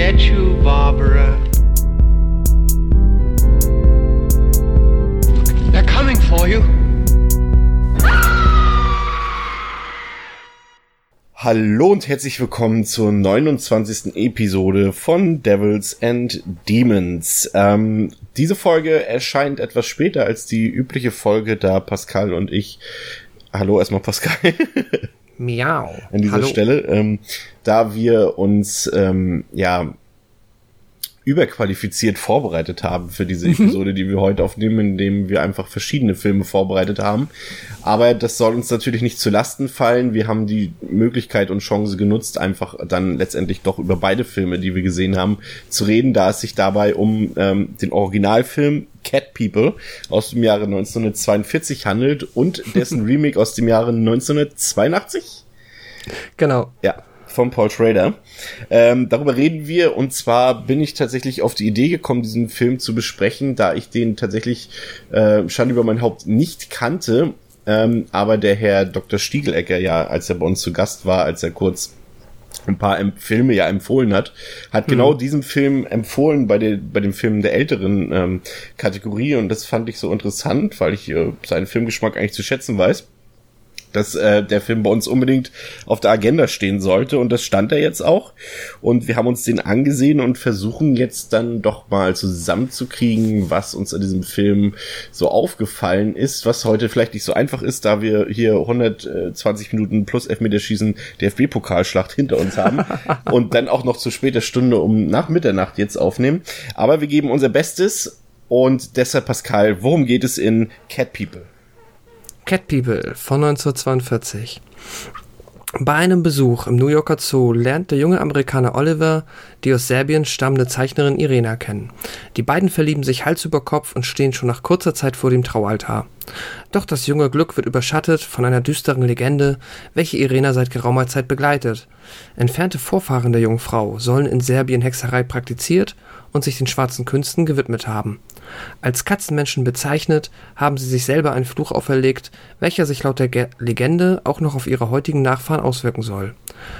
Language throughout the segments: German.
get you, Barbara. They're coming for you. Hallo und herzlich willkommen zur 29. Episode von Devils and Demons. Ähm, diese Folge erscheint etwas später als die übliche Folge, da Pascal und ich, hallo erstmal Pascal, Miau. an dieser Hallo. Stelle, ähm, da wir uns ähm, ja überqualifiziert vorbereitet haben für diese Episode, die wir heute aufnehmen, indem wir einfach verschiedene Filme vorbereitet haben. Aber das soll uns natürlich nicht zu Lasten fallen. Wir haben die Möglichkeit und Chance genutzt, einfach dann letztendlich doch über beide Filme, die wir gesehen haben, zu reden, da es sich dabei um ähm, den Originalfilm Cat People aus dem Jahre 1942 handelt und dessen Remake aus dem Jahre 1982. Genau. Ja, von Paul Schrader. Ähm, darüber reden wir und zwar bin ich tatsächlich auf die Idee gekommen, diesen Film zu besprechen, da ich den tatsächlich äh, Schande über mein Haupt nicht kannte, ähm, aber der Herr Dr. Stiegelecker ja, als er bei uns zu Gast war, als er kurz ein paar Filme ja empfohlen hat, hat genau diesen Film empfohlen bei, der, bei den Filmen der älteren ähm, Kategorie und das fand ich so interessant, weil ich äh, seinen Filmgeschmack eigentlich zu schätzen weiß dass äh, der Film bei uns unbedingt auf der Agenda stehen sollte. Und das stand er jetzt auch. Und wir haben uns den angesehen und versuchen jetzt dann doch mal zusammenzukriegen, was uns an diesem Film so aufgefallen ist, was heute vielleicht nicht so einfach ist, da wir hier 120 Minuten plus Elfmeterschießen DFB-Pokalschlacht hinter uns haben und dann auch noch zu später Stunde um nach Mitternacht jetzt aufnehmen, aber wir geben unser Bestes und deshalb Pascal, worum geht es in Cat People? Cat People von 1942. Bei einem Besuch im New Yorker Zoo lernt der junge Amerikaner Oliver die aus Serbien stammende Zeichnerin Irena kennen. Die beiden verlieben sich Hals über Kopf und stehen schon nach kurzer Zeit vor dem Traualtar. Doch das junge Glück wird überschattet von einer düsteren Legende, welche Irena seit geraumer Zeit begleitet. Entfernte Vorfahren der jungen Frau sollen in Serbien Hexerei praktiziert und sich den schwarzen Künsten gewidmet haben. Als Katzenmenschen bezeichnet, haben sie sich selber einen Fluch auferlegt, welcher sich laut der Ge Legende auch noch auf ihre heutigen Nachfahren auswirken soll.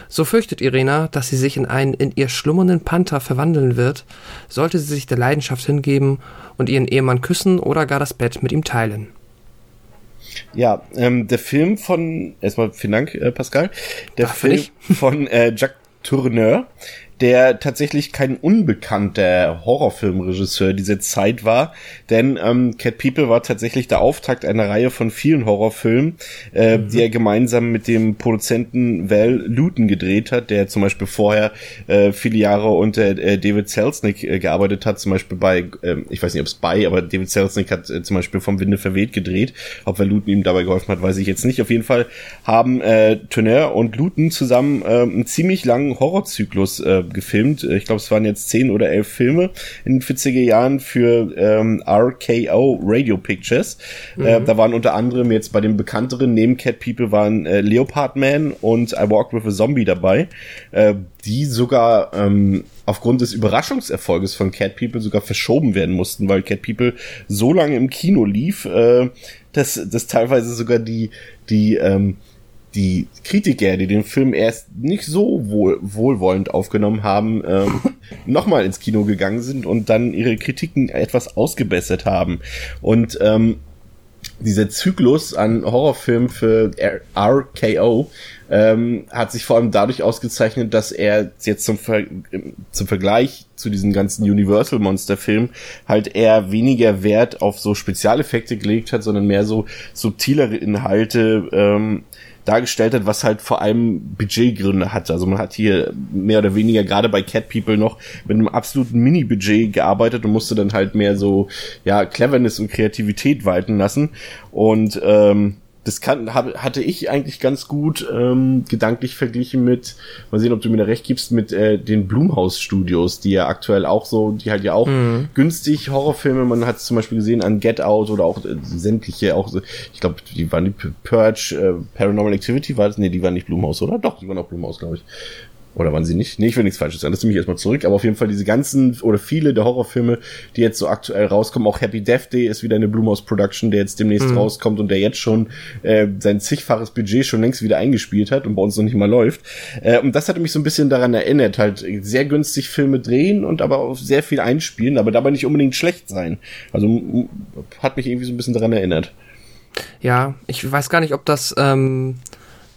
So fürchtet Irena, dass sie sich in einen in ihr schlummernden Panther verwandeln wird, sollte sie sich der Leidenschaft hingeben und ihren Ehemann küssen oder gar das Bett mit ihm teilen. Ja, ähm, der Film von, erstmal vielen Dank, äh, Pascal, der Dafür Film von äh, Jacques Tourneur, der tatsächlich kein unbekannter Horrorfilmregisseur dieser Zeit war, denn ähm, Cat People war tatsächlich der Auftakt einer Reihe von vielen Horrorfilmen, äh, Mhm. die er gemeinsam mit dem Produzenten Val Luton gedreht hat, der zum Beispiel vorher äh, viele Jahre unter äh, David Selznick äh, gearbeitet hat, zum Beispiel bei, ähm, ich weiß nicht, ob es bei, aber David Selznick hat äh, zum Beispiel vom Winde verweht gedreht. Ob Val Luton ihm dabei geholfen hat, weiß ich jetzt nicht. Auf jeden Fall haben äh, Turner und Luton zusammen äh, einen ziemlich langen Horrorzyklus äh, gefilmt. Äh, Ich glaube, es waren jetzt zehn oder elf Filme in den 40er Jahren für ähm, RKO Radio Pictures. Äh, da waren unter anderem jetzt bei den bekannteren neben Cat People waren äh, Leopard Man und I Walk with a Zombie dabei, äh, die sogar ähm, aufgrund des Überraschungserfolges von Cat People sogar verschoben werden mussten, weil Cat People so lange im Kino lief, äh, dass, dass teilweise sogar die, die ähm, die Kritiker, die den Film erst nicht so wohl, wohlwollend aufgenommen haben, ähm, nochmal ins Kino gegangen sind und dann ihre Kritiken etwas ausgebessert haben. Und ähm, dieser Zyklus an Horrorfilmen für RKO ähm, hat sich vor allem dadurch ausgezeichnet, dass er jetzt zum, Ver zum Vergleich zu diesen ganzen Universal-Monster-Filmen halt eher weniger Wert auf so Spezialeffekte gelegt hat, sondern mehr so subtilere Inhalte ähm, dargestellt hat, was halt vor allem Budgetgründe hatte. Also man hat hier mehr oder weniger gerade bei Cat People noch mit einem absoluten Mini-Budget gearbeitet und musste dann halt mehr so ja Cleverness und Kreativität walten lassen und ähm, das kann, hab, hatte ich eigentlich ganz gut ähm, gedanklich verglichen mit, mal sehen, ob du mir da recht gibst, mit äh, den Blumhouse-Studios, die ja aktuell auch so, die halt ja auch günstig Horrorfilme, man hat es zum Beispiel gesehen an Get Out oder auch äh, sämtliche, auch so, ich glaube, die waren die Purge, äh, Paranormal Activity war das? Nee, die waren nicht Blumhouse, oder? Doch, die waren auch Blumhouse, glaube ich. Oder waren sie nicht? Nee, ich will nichts Falsches sagen. Das nehme ich erstmal zurück. Aber auf jeden Fall diese ganzen oder viele der Horrorfilme, die jetzt so aktuell rauskommen, auch Happy Death Day ist wieder eine Blumhouse Production, der jetzt demnächst mhm. rauskommt und der jetzt schon äh, sein zigfaches Budget schon längst wieder eingespielt hat und bei uns noch nicht mal läuft. Äh, und das hatte mich so ein bisschen daran erinnert, halt sehr günstig Filme drehen und aber auch sehr viel einspielen, aber dabei nicht unbedingt schlecht sein. Also hat mich irgendwie so ein bisschen daran erinnert. Ja, ich weiß gar nicht, ob das ähm,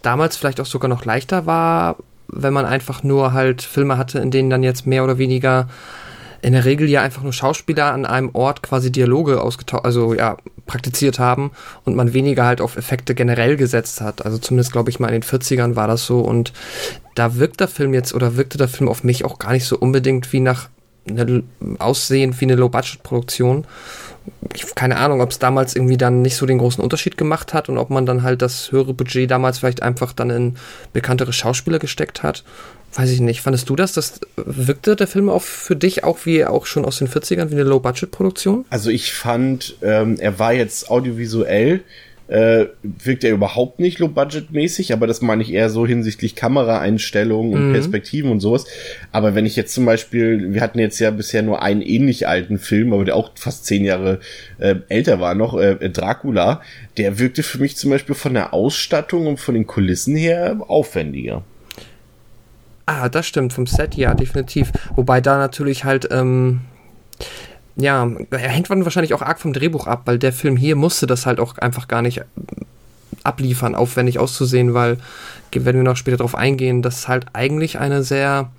damals vielleicht auch sogar noch leichter war, wenn man einfach nur halt Filme hatte, in denen dann jetzt mehr oder weniger in der Regel ja einfach nur Schauspieler an einem Ort quasi Dialoge ausgetauscht, also ja, praktiziert haben und man weniger halt auf Effekte generell gesetzt hat. Also zumindest glaube ich mal in den 40ern war das so und da wirkt der Film jetzt oder wirkte der Film auf mich auch gar nicht so unbedingt wie nach eine, Aussehen wie eine Low-Budget-Produktion ich, keine Ahnung, ob es damals irgendwie dann nicht so den großen Unterschied gemacht hat und ob man dann halt das höhere Budget damals vielleicht einfach dann in bekanntere Schauspieler gesteckt hat. Weiß ich nicht. Fandest du das? Das wirkte der Film auch für dich auch wie auch schon aus den 40ern wie eine Low-Budget-Produktion? Also ich fand, ähm, er war jetzt audiovisuell äh, wirkt er überhaupt nicht low-budget-mäßig, aber das meine ich eher so hinsichtlich Kameraeinstellungen und mhm. Perspektiven und sowas. Aber wenn ich jetzt zum Beispiel, wir hatten jetzt ja bisher nur einen ähnlich alten Film, aber der auch fast zehn Jahre äh, älter war noch, äh, Dracula, der wirkte für mich zum Beispiel von der Ausstattung und von den Kulissen her aufwendiger. Ah, das stimmt, vom Set ja, definitiv. Wobei da natürlich halt, ähm, ja, er hängt dann wahrscheinlich auch arg vom Drehbuch ab, weil der Film hier musste das halt auch einfach gar nicht abliefern, aufwendig auszusehen, weil, wenn wir noch später darauf eingehen, das ist halt eigentlich eine sehr,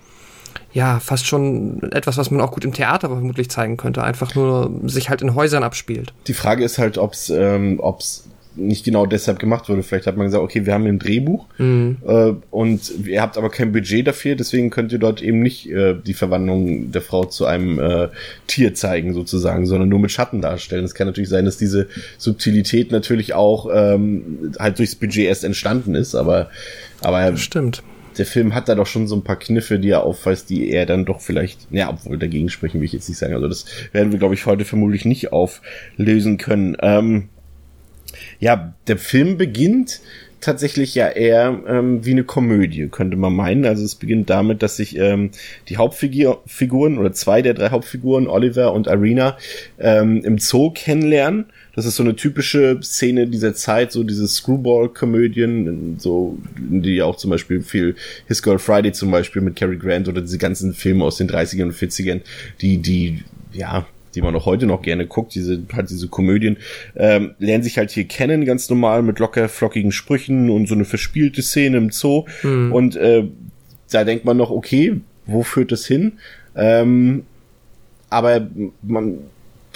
ja, fast schon etwas, was man auch gut im Theater vermutlich zeigen könnte, einfach nur sich halt in Häusern abspielt. Die Frage ist halt, ob es ähm, ob's nicht genau deshalb gemacht wurde. Vielleicht hat man gesagt, okay, wir haben ein Drehbuch mhm. äh, und ihr habt aber kein Budget dafür, deswegen könnt ihr dort eben nicht äh, die Verwandlung der Frau zu einem äh, Tier zeigen, sozusagen, sondern nur mit Schatten darstellen. Es kann natürlich sein, dass diese Subtilität natürlich auch ähm, halt durchs Budget erst entstanden ist, aber aber stimmt. Der Film hat da doch schon so ein paar Kniffe, die er aufweist, die er dann doch vielleicht, ja, obwohl dagegen sprechen will ich jetzt nicht sagen. Also das werden wir, glaube ich, heute vermutlich nicht auflösen können. Ähm, ja, der Film beginnt tatsächlich ja eher ähm, wie eine Komödie, könnte man meinen. Also es beginnt damit, dass sich ähm, die Hauptfiguren oder zwei der drei Hauptfiguren, Oliver und Arena, ähm, im Zoo kennenlernen. Das ist so eine typische Szene dieser Zeit, so diese Screwball-Komödien, so, die auch zum Beispiel viel His Girl Friday zum Beispiel mit Cary Grant oder diese ganzen Filme aus den 30ern und 40ern, die, die, ja, die man auch heute noch gerne guckt, diese, halt diese Komödien, ähm, lernen sich halt hier kennen, ganz normal, mit locker flockigen Sprüchen und so eine verspielte Szene im Zoo. Mhm. Und äh, da denkt man noch, okay, wo führt das hin? Ähm, aber man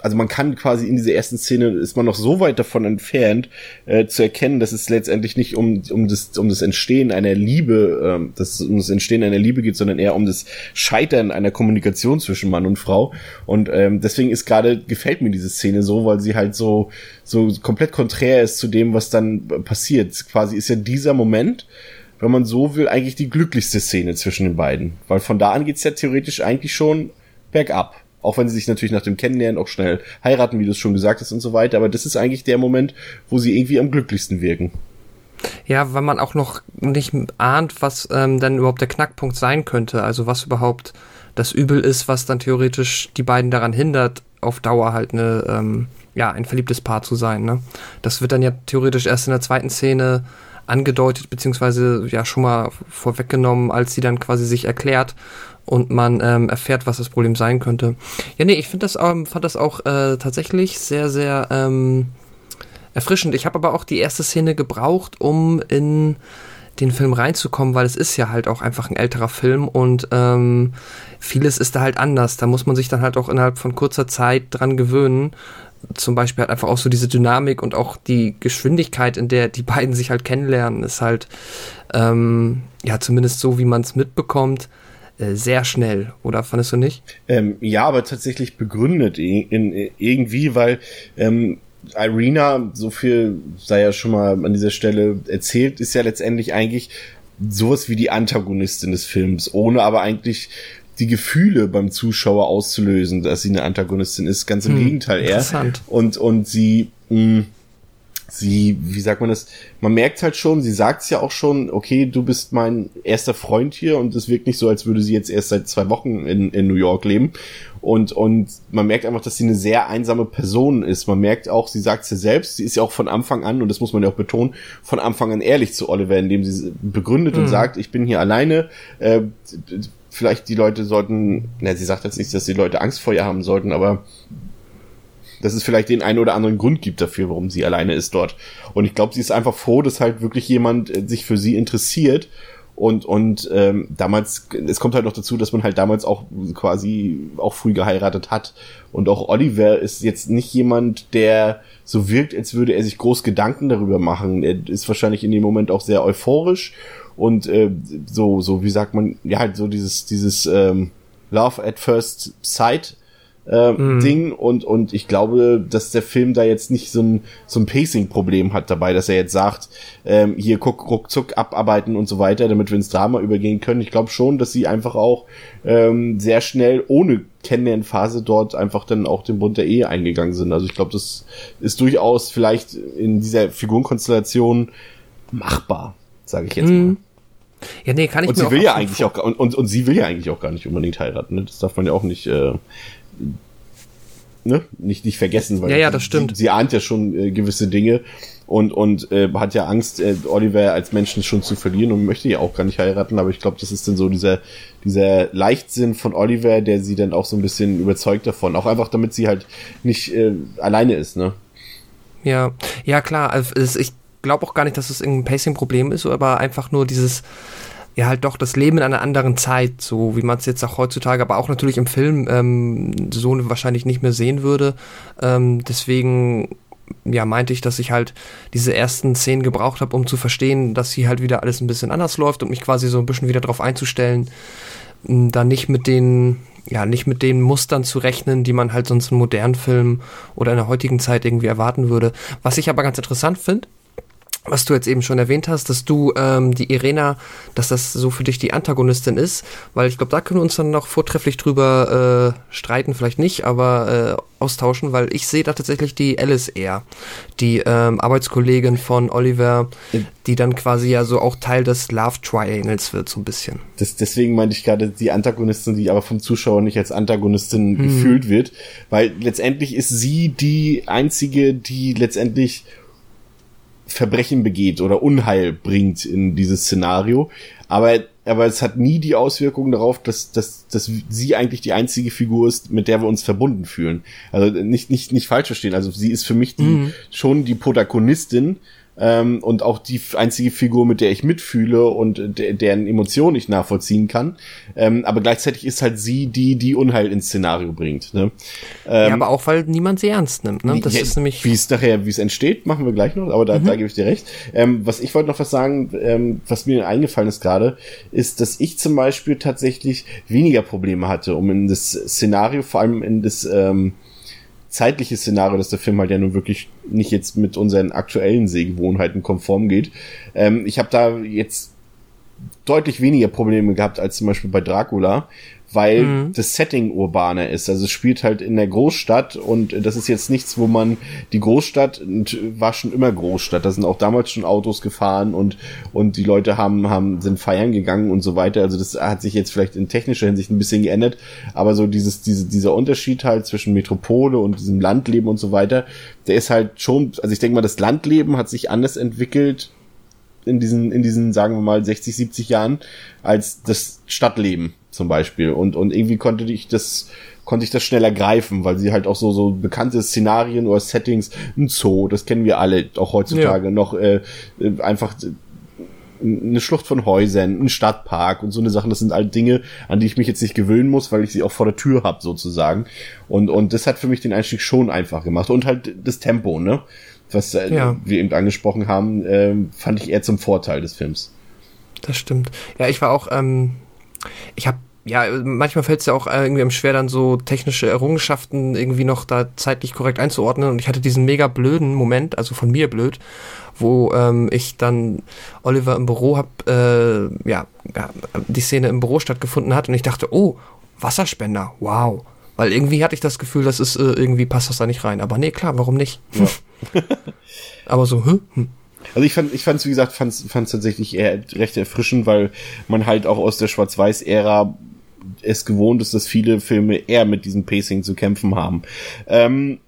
also man kann quasi in dieser ersten Szene ist man noch so weit davon entfernt äh, zu erkennen, dass es letztendlich nicht um um das um das Entstehen einer Liebe, ähm, dass es um das Entstehen einer Liebe geht, sondern eher um das Scheitern einer Kommunikation zwischen Mann und Frau. Und ähm, deswegen ist gerade gefällt mir diese Szene so, weil sie halt so so komplett konträr ist zu dem, was dann passiert. Quasi ist ja dieser Moment wenn man so will, eigentlich die glücklichste Szene zwischen den beiden. Weil von da an geht's ja theoretisch eigentlich schon bergab. Auch wenn sie sich natürlich nach dem Kennenlernen auch schnell heiraten, wie du es schon gesagt hast und so weiter. Aber das ist eigentlich der Moment, wo sie irgendwie am glücklichsten wirken. Ja, weil man auch noch nicht ahnt, was ähm, dann überhaupt der Knackpunkt sein könnte. Also was überhaupt das Übel ist, was dann theoretisch die beiden daran hindert, auf Dauer halt eine, ähm, ja, ein verliebtes Paar zu sein. Ne? Das wird dann ja theoretisch erst in der zweiten Szene angedeutet, beziehungsweise ja schon mal vorweggenommen, als sie dann quasi sich erklärt und man ähm, erfährt, was das Problem sein könnte. Ja, nee, ich finde das, ähm, fand das auch äh, tatsächlich sehr, sehr ähm, erfrischend. Ich habe aber auch die erste Szene gebraucht, um in den Film reinzukommen, weil es ist ja halt auch einfach ein älterer Film und ähm, vieles ist da halt anders. Da muss man sich dann halt auch innerhalb von kurzer Zeit dran gewöhnen. Zum Beispiel halt einfach auch so diese Dynamik und auch die Geschwindigkeit, in der die beiden sich halt kennenlernen, ist halt ähm, ja zumindest so, wie man es mitbekommt, sehr schnell, oder fandest du nicht? Ähm, ja, aber tatsächlich begründet in, in, irgendwie, weil ähm, Irina, so viel sei ja schon mal an dieser Stelle erzählt, ist ja letztendlich eigentlich sowas wie die Antagonistin des Films, ohne aber eigentlich die Gefühle beim Zuschauer auszulösen, dass sie eine Antagonistin ist. Ganz im hm, Gegenteil eher. Und, und sie, mh, sie, wie sagt man das, man merkt halt schon, sie sagt es ja auch schon, okay, du bist mein erster Freund hier und es wirkt nicht so, als würde sie jetzt erst seit zwei Wochen in, in New York leben. Und, und man merkt einfach, dass sie eine sehr einsame Person ist. Man merkt auch, sie sagt es ja selbst, sie ist ja auch von Anfang an, und das muss man ja auch betonen, von Anfang an ehrlich zu Oliver, indem sie begründet mhm. und sagt, ich bin hier alleine, äh, vielleicht die Leute sollten, na, sie sagt jetzt nicht, dass die Leute Angst vor ihr haben sollten, aber dass es vielleicht den einen oder anderen Grund gibt dafür, warum sie alleine ist dort. Und ich glaube, sie ist einfach froh, dass halt wirklich jemand äh, sich für sie interessiert. Und, und ähm, damals, es kommt halt noch dazu, dass man halt damals auch quasi auch früh geheiratet hat. Und auch Oliver ist jetzt nicht jemand, der so wirkt, als würde er sich groß Gedanken darüber machen. Er ist wahrscheinlich in dem Moment auch sehr euphorisch und äh, so, so, wie sagt man, ja, halt so dieses, dieses ähm, Love at First Sight äh, mhm. Ding und und ich glaube, dass der Film da jetzt nicht so ein so ein Pacing-Problem hat dabei, dass er jetzt sagt, ähm, hier guck ruckzuck abarbeiten und so weiter, damit wir ins Drama übergehen können. Ich glaube schon, dass sie einfach auch ähm, sehr schnell ohne Kennenlernphase dort einfach dann auch den Bund der Ehe eingegangen sind. Also ich glaube, das ist durchaus vielleicht in dieser Figurenkonstellation machbar, sage ich jetzt mhm. mal. Ja, nee, kann ich und mir sie will ja eigentlich auch und, und, und sie will ja eigentlich auch gar nicht unbedingt heiraten. Ne? Das darf man ja auch nicht äh, ne, nicht, nicht vergessen, weil ja, ja, das stimmt. Sie, sie ahnt ja schon äh, gewisse Dinge und, und äh, hat ja Angst, äh, Oliver als Menschen schon zu verlieren und möchte ja auch gar nicht heiraten, aber ich glaube, das ist dann so dieser, dieser Leichtsinn von Oliver, der sie dann auch so ein bisschen überzeugt davon. Auch einfach, damit sie halt nicht äh, alleine ist, ne? Ja, ja klar, also ich glaube auch gar nicht, dass es irgendein Pacing-Problem ist, aber einfach nur dieses, ja halt doch das Leben in einer anderen Zeit, so wie man es jetzt auch heutzutage, aber auch natürlich im Film ähm, so wahrscheinlich nicht mehr sehen würde. Ähm, deswegen ja, meinte ich, dass ich halt diese ersten Szenen gebraucht habe, um zu verstehen, dass hier halt wieder alles ein bisschen anders läuft und mich quasi so ein bisschen wieder darauf einzustellen, da nicht mit den, ja, nicht mit den Mustern zu rechnen, die man halt sonst in modernen Filmen oder in der heutigen Zeit irgendwie erwarten würde. Was ich aber ganz interessant finde, was du jetzt eben schon erwähnt hast, dass du ähm, die Irena, dass das so für dich die Antagonistin ist, weil ich glaube, da können wir uns dann noch vortrefflich drüber äh, streiten, vielleicht nicht, aber äh, austauschen, weil ich sehe da tatsächlich die Alice eher, die ähm, Arbeitskollegin von Oliver, die dann quasi ja so auch Teil des Love Triangles wird, so ein bisschen. Das, deswegen meinte ich gerade die Antagonistin, die aber vom Zuschauer nicht als Antagonistin hm. gefühlt wird, weil letztendlich ist sie die einzige, die letztendlich Verbrechen begeht oder Unheil bringt in dieses Szenario. Aber, aber es hat nie die Auswirkung darauf, dass, dass, dass sie eigentlich die einzige Figur ist, mit der wir uns verbunden fühlen. Also nicht, nicht, nicht falsch verstehen. Also sie ist für mich die, mhm. schon die Protagonistin, ähm, und auch die einzige Figur, mit der ich mitfühle und de deren Emotionen ich nachvollziehen kann. Ähm, aber gleichzeitig ist halt sie die, die Unheil ins Szenario bringt. Ne? Ähm, ja, aber auch weil niemand sie ernst nimmt. Ne? Das ja, ist nämlich wie es nachher, wie es entsteht, machen wir gleich noch. Aber da, mhm. da gebe ich dir recht. Ähm, was ich wollte noch was sagen, ähm, was mir eingefallen ist gerade, ist, dass ich zum Beispiel tatsächlich weniger Probleme hatte, um in das Szenario, vor allem in das ähm, zeitliche Szenario, dass der Film halt ja nun wirklich nicht jetzt mit unseren aktuellen Sehgewohnheiten konform geht. Ähm, ich habe da jetzt deutlich weniger Probleme gehabt als zum Beispiel bei Dracula, weil mhm. das Setting urbaner ist. Also es spielt halt in der Großstadt und das ist jetzt nichts, wo man die Großstadt war schon immer Großstadt. Da sind auch damals schon Autos gefahren und und die Leute haben haben sind feiern gegangen und so weiter. Also das hat sich jetzt vielleicht in technischer Hinsicht ein bisschen geändert, aber so dieses diese dieser Unterschied halt zwischen Metropole und diesem Landleben und so weiter, der ist halt schon. Also ich denke mal, das Landleben hat sich anders entwickelt in diesen, in diesen, sagen wir mal, 60, 70 Jahren als das Stadtleben zum Beispiel. Und, und irgendwie konnte ich das, konnte ich das schneller greifen, weil sie halt auch so, so bekannte Szenarien oder Settings, ein Zoo, das kennen wir alle, auch heutzutage ja. noch, äh, äh einfach, eine Schlucht von Häusern, ein Stadtpark und so eine Sachen, das sind halt Dinge, an die ich mich jetzt nicht gewöhnen muss, weil ich sie auch vor der Tür habe sozusagen. Und und das hat für mich den Einstieg schon einfach gemacht und halt das Tempo, ne? Was äh, ja. wir eben angesprochen haben, äh, fand ich eher zum Vorteil des Films. Das stimmt. Ja, ich war auch ähm ich habe ja, manchmal fällt es ja auch irgendwie schwer, dann so technische Errungenschaften irgendwie noch da zeitlich korrekt einzuordnen. Und ich hatte diesen mega blöden Moment, also von mir blöd, wo ähm, ich dann Oliver im Büro hab, äh, ja, ja, die Szene im Büro stattgefunden hat und ich dachte, oh, Wasserspender, wow. Weil irgendwie hatte ich das Gefühl, das ist äh, irgendwie passt das da nicht rein. Aber nee, klar, warum nicht? Ja. Aber so, hm? hm. Also ich fand, ich fand's, wie gesagt, fand's, fand's tatsächlich eher recht erfrischend, weil man halt auch aus der Schwarz-Weiß-Ära es gewohnt ist, dass viele Filme eher mit diesem Pacing zu kämpfen haben. Ähm,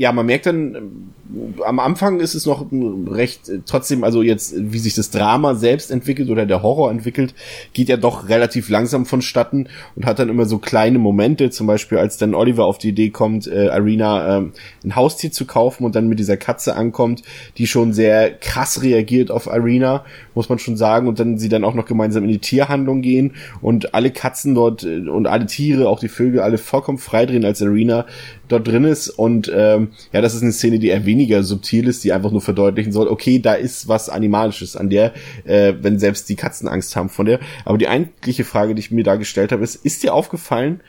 ja, man merkt dann, äh, am Anfang ist es noch recht, äh, trotzdem, also jetzt, wie sich das Drama selbst entwickelt oder der Horror entwickelt, geht ja doch relativ langsam vonstatten und hat dann immer so kleine Momente, zum Beispiel als dann Oliver auf die Idee kommt, äh, Arena äh, ein Haustier zu kaufen und dann mit dieser Katze ankommt, die schon sehr krass reagiert auf Arena, muss man schon sagen, und dann sie dann auch noch gemeinsam in die Tierhandlung gehen und alle Katzen dort äh, und alle Tiere, auch die Vögel, alle vollkommen freidrehen, als Arena dort drin ist und ähm, ja, das ist eine Szene, die eher weniger subtil ist, die einfach nur verdeutlichen soll, okay, da ist was Animalisches an der, äh, wenn selbst die Katzen Angst haben von der. Aber die eigentliche Frage, die ich mir da gestellt habe, ist, ist dir aufgefallen,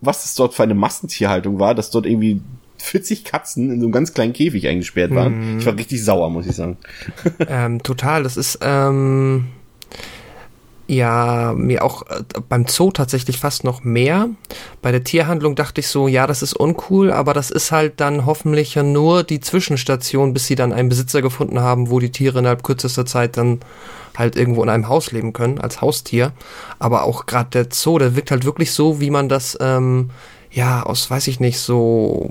was es dort für eine Massentierhaltung war, dass dort irgendwie 40 Katzen in so einem ganz kleinen Käfig eingesperrt waren. Mhm. Ich war richtig sauer, muss ich sagen. Ähm, total, das ist, ähm, ja, mir auch äh, beim Zoo tatsächlich fast noch mehr. Bei der Tierhandlung dachte ich so, ja, das ist uncool, aber das ist halt dann hoffentlich ja nur die Zwischenstation, bis sie dann einen Besitzer gefunden haben, wo die Tiere innerhalb kürzester Zeit dann halt irgendwo in einem Haus leben können, als Haustier. Aber auch gerade der Zoo, der wirkt halt wirklich so, wie man das, ähm, ja, aus, weiß ich nicht, so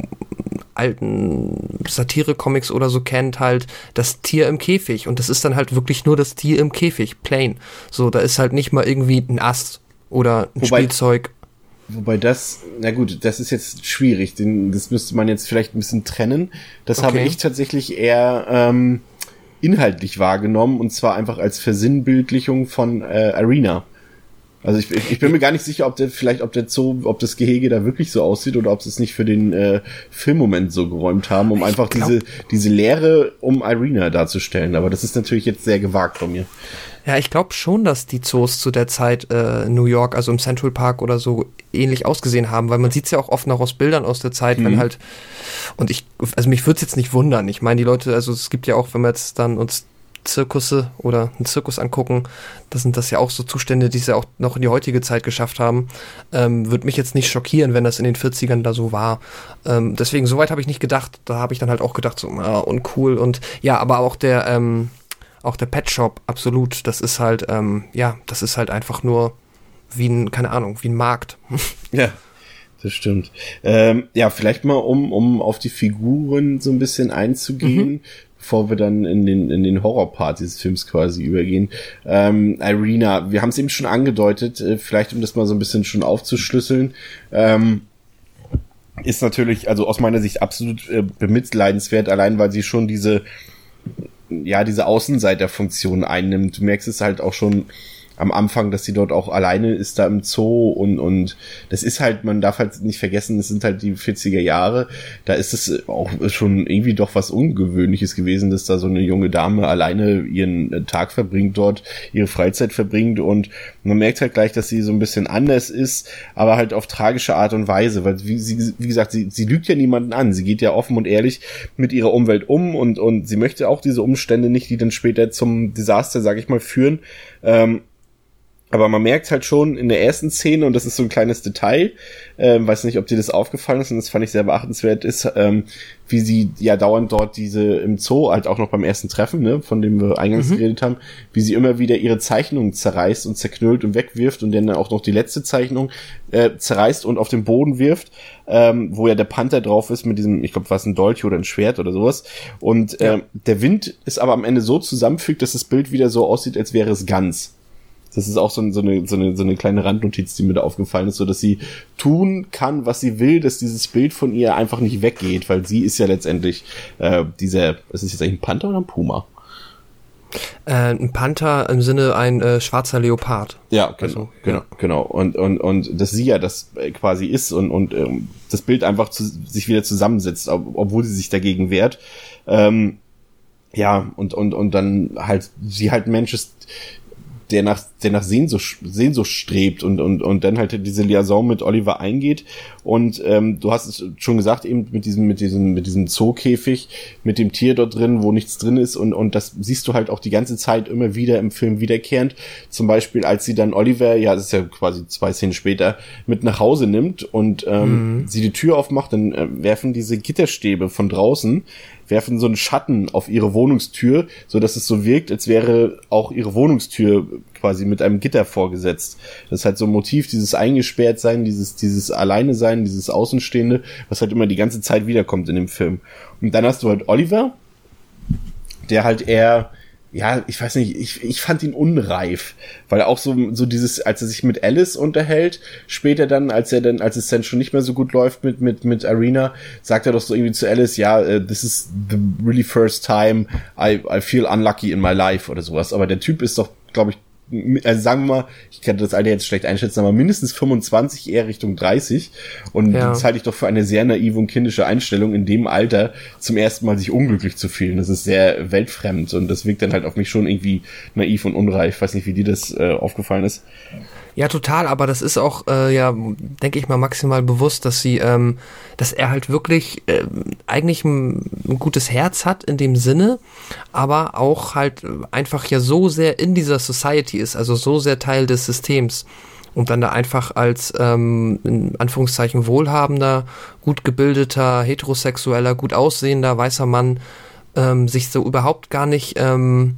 alten Satire-Comics oder so kennt, halt das Tier im Käfig. Und das ist dann halt wirklich nur das Tier im Käfig, plain. So, da ist halt nicht mal irgendwie ein Ast oder ein Wobei, Spielzeug. Wobei das, na gut, das ist jetzt schwierig. Den, das müsste man jetzt vielleicht ein bisschen trennen. Das okay. habe ich tatsächlich eher ähm, inhaltlich wahrgenommen und zwar einfach als Versinnbildlichung von äh, Arena. Also ich, ich, bin mir gar nicht sicher, ob der vielleicht, ob der Zoo, ob das Gehege da wirklich so aussieht oder ob sie es nicht für den äh, Filmmoment so geräumt haben, um ich einfach glaub, diese diese Leere um Irina darzustellen. Aber das ist natürlich jetzt sehr gewagt von mir. Ja, ich glaube schon, dass die Zoos zu der Zeit äh, New York, also im Central Park oder so, ähnlich ausgesehen haben, weil man sieht es ja auch oft noch aus Bildern aus der Zeit, mhm. wenn halt, und ich, also mich würde es jetzt nicht wundern. Ich meine, die Leute, also es gibt ja auch, wenn wir jetzt dann uns Zirkusse oder einen Zirkus angucken, das sind das ja auch so Zustände, die es ja auch noch in die heutige Zeit geschafft haben. Ähm, Würde mich jetzt nicht schockieren, wenn das in den 40ern da so war. Ähm, deswegen, soweit habe ich nicht gedacht. Da habe ich dann halt auch gedacht, so, ah, uncool. Und ja, aber auch der, ähm, auch der Pet Shop, absolut. Das ist halt, ähm, ja, das ist halt einfach nur wie ein, keine Ahnung, wie ein Markt. Ja. Das stimmt. Ähm, ja, vielleicht mal, um, um auf die Figuren so ein bisschen einzugehen. Mhm bevor wir dann in den, in den Horrorpart dieses Films quasi übergehen. Ähm, Irina, wir haben es eben schon angedeutet, äh, vielleicht um das mal so ein bisschen schon aufzuschlüsseln. Ähm, ist natürlich, also aus meiner Sicht absolut äh, bemitleidenswert, allein weil sie schon diese, ja, diese Außenseiterfunktion einnimmt. Du merkst es halt auch schon am Anfang, dass sie dort auch alleine ist da im Zoo und, und das ist halt, man darf halt nicht vergessen, es sind halt die 40er Jahre, da ist es auch schon irgendwie doch was Ungewöhnliches gewesen, dass da so eine junge Dame alleine ihren Tag verbringt dort, ihre Freizeit verbringt und man merkt halt gleich, dass sie so ein bisschen anders ist, aber halt auf tragische Art und Weise, weil wie, sie, wie gesagt, sie, sie lügt ja niemanden an, sie geht ja offen und ehrlich mit ihrer Umwelt um und, und sie möchte auch diese Umstände nicht, die dann später zum Desaster, sag ich mal, führen. Ähm, aber man merkt halt schon in der ersten Szene, und das ist so ein kleines Detail, ähm, weiß nicht, ob dir das aufgefallen ist, und das fand ich sehr beachtenswert, ist, ähm, wie sie ja dauernd dort diese im Zoo, halt auch noch beim ersten Treffen, ne, von dem wir eingangs mhm. geredet haben, wie sie immer wieder ihre Zeichnungen zerreißt und zerknüllt und wegwirft und dann auch noch die letzte Zeichnung äh, zerreißt und auf den Boden wirft, ähm, wo ja der Panther drauf ist mit diesem, ich glaube, was ein Dolch oder ein Schwert oder sowas. Und ja. ähm, der Wind ist aber am Ende so zusammenfügt, dass das Bild wieder so aussieht, als wäre es ganz. Das ist auch so, so, eine, so, eine, so eine kleine Randnotiz, die mir da aufgefallen ist, so dass sie tun kann, was sie will, dass dieses Bild von ihr einfach nicht weggeht, weil sie ist ja letztendlich äh, dieser, ist jetzt eigentlich ein Panther oder ein Puma? Äh, ein Panther im Sinne ein äh, schwarzer Leopard. Ja, genau, also, genau, ja. genau. Und, und, und dass sie ja das äh, quasi ist und, und ähm, das Bild einfach zu, sich wieder zusammensetzt, ob, obwohl sie sich dagegen wehrt. Ähm, ja, und, und, und dann halt, sie halt Mensch ist, der nach, der nach Sehnsucht, Sehnsucht strebt und, und, und dann halt diese Liaison mit Oliver eingeht. Und ähm, du hast es schon gesagt, eben mit diesem, mit diesem, mit diesem Zookäfig, mit dem Tier dort drin, wo nichts drin ist. Und, und das siehst du halt auch die ganze Zeit immer wieder im Film wiederkehrend. Zum Beispiel, als sie dann Oliver, ja, das ist ja quasi zwei Szenen später, mit nach Hause nimmt und ähm, mhm. sie die Tür aufmacht, dann äh, werfen diese Gitterstäbe von draußen werfen so einen Schatten auf ihre Wohnungstür, so dass es so wirkt, als wäre auch ihre Wohnungstür quasi mit einem Gitter vorgesetzt. Das ist halt so ein Motiv, dieses eingesperrt sein, dieses, dieses alleine sein, dieses Außenstehende, was halt immer die ganze Zeit wiederkommt in dem Film. Und dann hast du halt Oliver, der halt eher, ja, ich weiß nicht, ich, ich fand ihn unreif, weil auch so, so dieses, als er sich mit Alice unterhält, später dann, als er dann, als es dann schon nicht mehr so gut läuft mit, mit, mit Arena, sagt er doch so irgendwie zu Alice, ja, uh, this is the really first time I, I feel unlucky in my life oder sowas. Aber der Typ ist doch, glaube ich, also sagen wir mal, ich kann das Alter jetzt schlecht einschätzen, aber mindestens 25, eher Richtung 30. Und ja. das halte ich doch für eine sehr naive und kindische Einstellung, in dem Alter zum ersten Mal sich unglücklich zu fühlen. Das ist sehr weltfremd und das wirkt dann halt auf mich schon irgendwie naiv und unreif. Ich weiß nicht, wie dir das äh, aufgefallen ist. Ja, total, aber das ist auch, äh, ja, denke ich mal, maximal bewusst, dass sie, ähm, dass er halt wirklich äh, eigentlich ein, ein, gutes Herz hat in dem Sinne, aber auch halt einfach ja so sehr in dieser Society ist, also so sehr Teil des Systems. Und dann da einfach als ähm, in Anführungszeichen wohlhabender, gut gebildeter, heterosexueller, gut aussehender weißer Mann ähm, sich so überhaupt gar nicht ähm,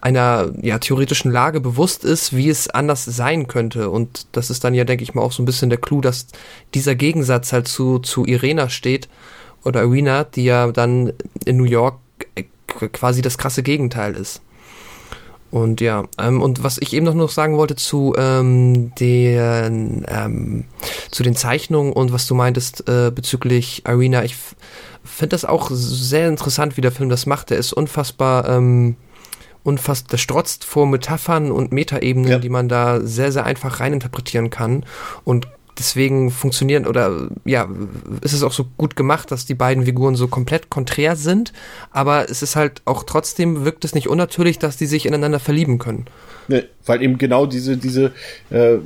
einer ja, theoretischen Lage bewusst ist, wie es anders sein könnte. Und das ist dann ja, denke ich mal, auch so ein bisschen der Clou, dass dieser Gegensatz halt zu, zu Irena steht oder Irina, die ja dann in New York äh, quasi das krasse Gegenteil ist. Und ja, ähm, und was ich eben noch, noch sagen wollte zu ähm, den ähm, zu den Zeichnungen und was du meintest äh, bezüglich Irina, ich finde das auch sehr interessant, wie der Film das macht. Der ist unfassbar ähm, unfassbar, das strotzt vor Metaphern und Metaebenen, ja. die man da sehr, sehr einfach reininterpretieren kann. Und deswegen funktionieren oder ja, ist es auch so gut gemacht, dass die beiden Figuren so komplett konträr sind, aber es ist halt auch trotzdem wirkt es nicht unnatürlich, dass die sich ineinander verlieben können. Ne, weil eben genau diese, diese äh,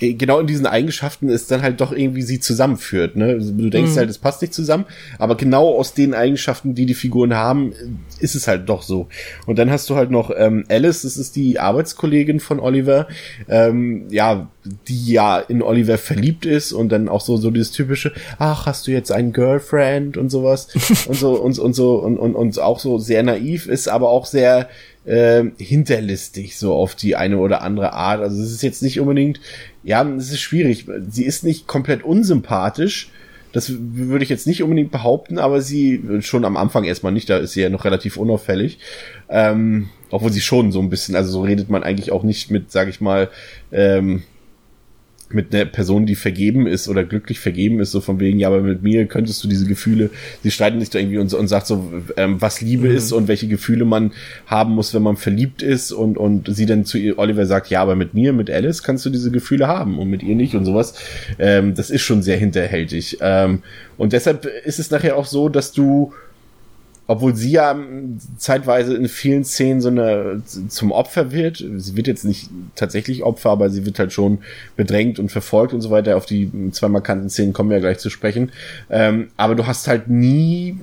genau in diesen Eigenschaften es dann halt doch irgendwie sie zusammenführt. Ne? Also du denkst mhm. halt, es passt nicht zusammen, aber genau aus den Eigenschaften, die die Figuren haben, ist es halt doch so. Und dann hast du halt noch ähm, Alice, das ist die Arbeitskollegin von Oliver, ähm, ja, die ja in Oliver verliebt ist und dann auch so so dieses typische, ach, hast du jetzt einen Girlfriend und sowas und so und, und so und, und, und auch so sehr naiv ist, aber auch sehr äh, hinterlistig, so auf die eine oder andere Art. Also es ist jetzt nicht unbedingt, ja, es ist schwierig. Sie ist nicht komplett unsympathisch. Das würde ich jetzt nicht unbedingt behaupten, aber sie schon am Anfang erstmal nicht, da ist sie ja noch relativ unauffällig. Ähm, obwohl sie schon so ein bisschen, also so redet man eigentlich auch nicht mit, sag ich mal, ähm, mit einer Person, die vergeben ist oder glücklich vergeben ist, so von wegen, ja, aber mit mir könntest du diese Gefühle, sie streiten sich da irgendwie und, und sagt so, ähm, was Liebe mhm. ist und welche Gefühle man haben muss, wenn man verliebt ist und, und sie dann zu ihr, Oliver sagt, ja, aber mit mir, mit Alice kannst du diese Gefühle haben und mit ihr nicht und sowas. Ähm, das ist schon sehr hinterhältig. Ähm, und deshalb ist es nachher auch so, dass du obwohl sie ja zeitweise in vielen Szenen so eine zum Opfer wird. Sie wird jetzt nicht tatsächlich Opfer, aber sie wird halt schon bedrängt und verfolgt und so weiter. Auf die zwei markanten Szenen kommen wir ja gleich zu sprechen. Ähm, aber du hast halt nie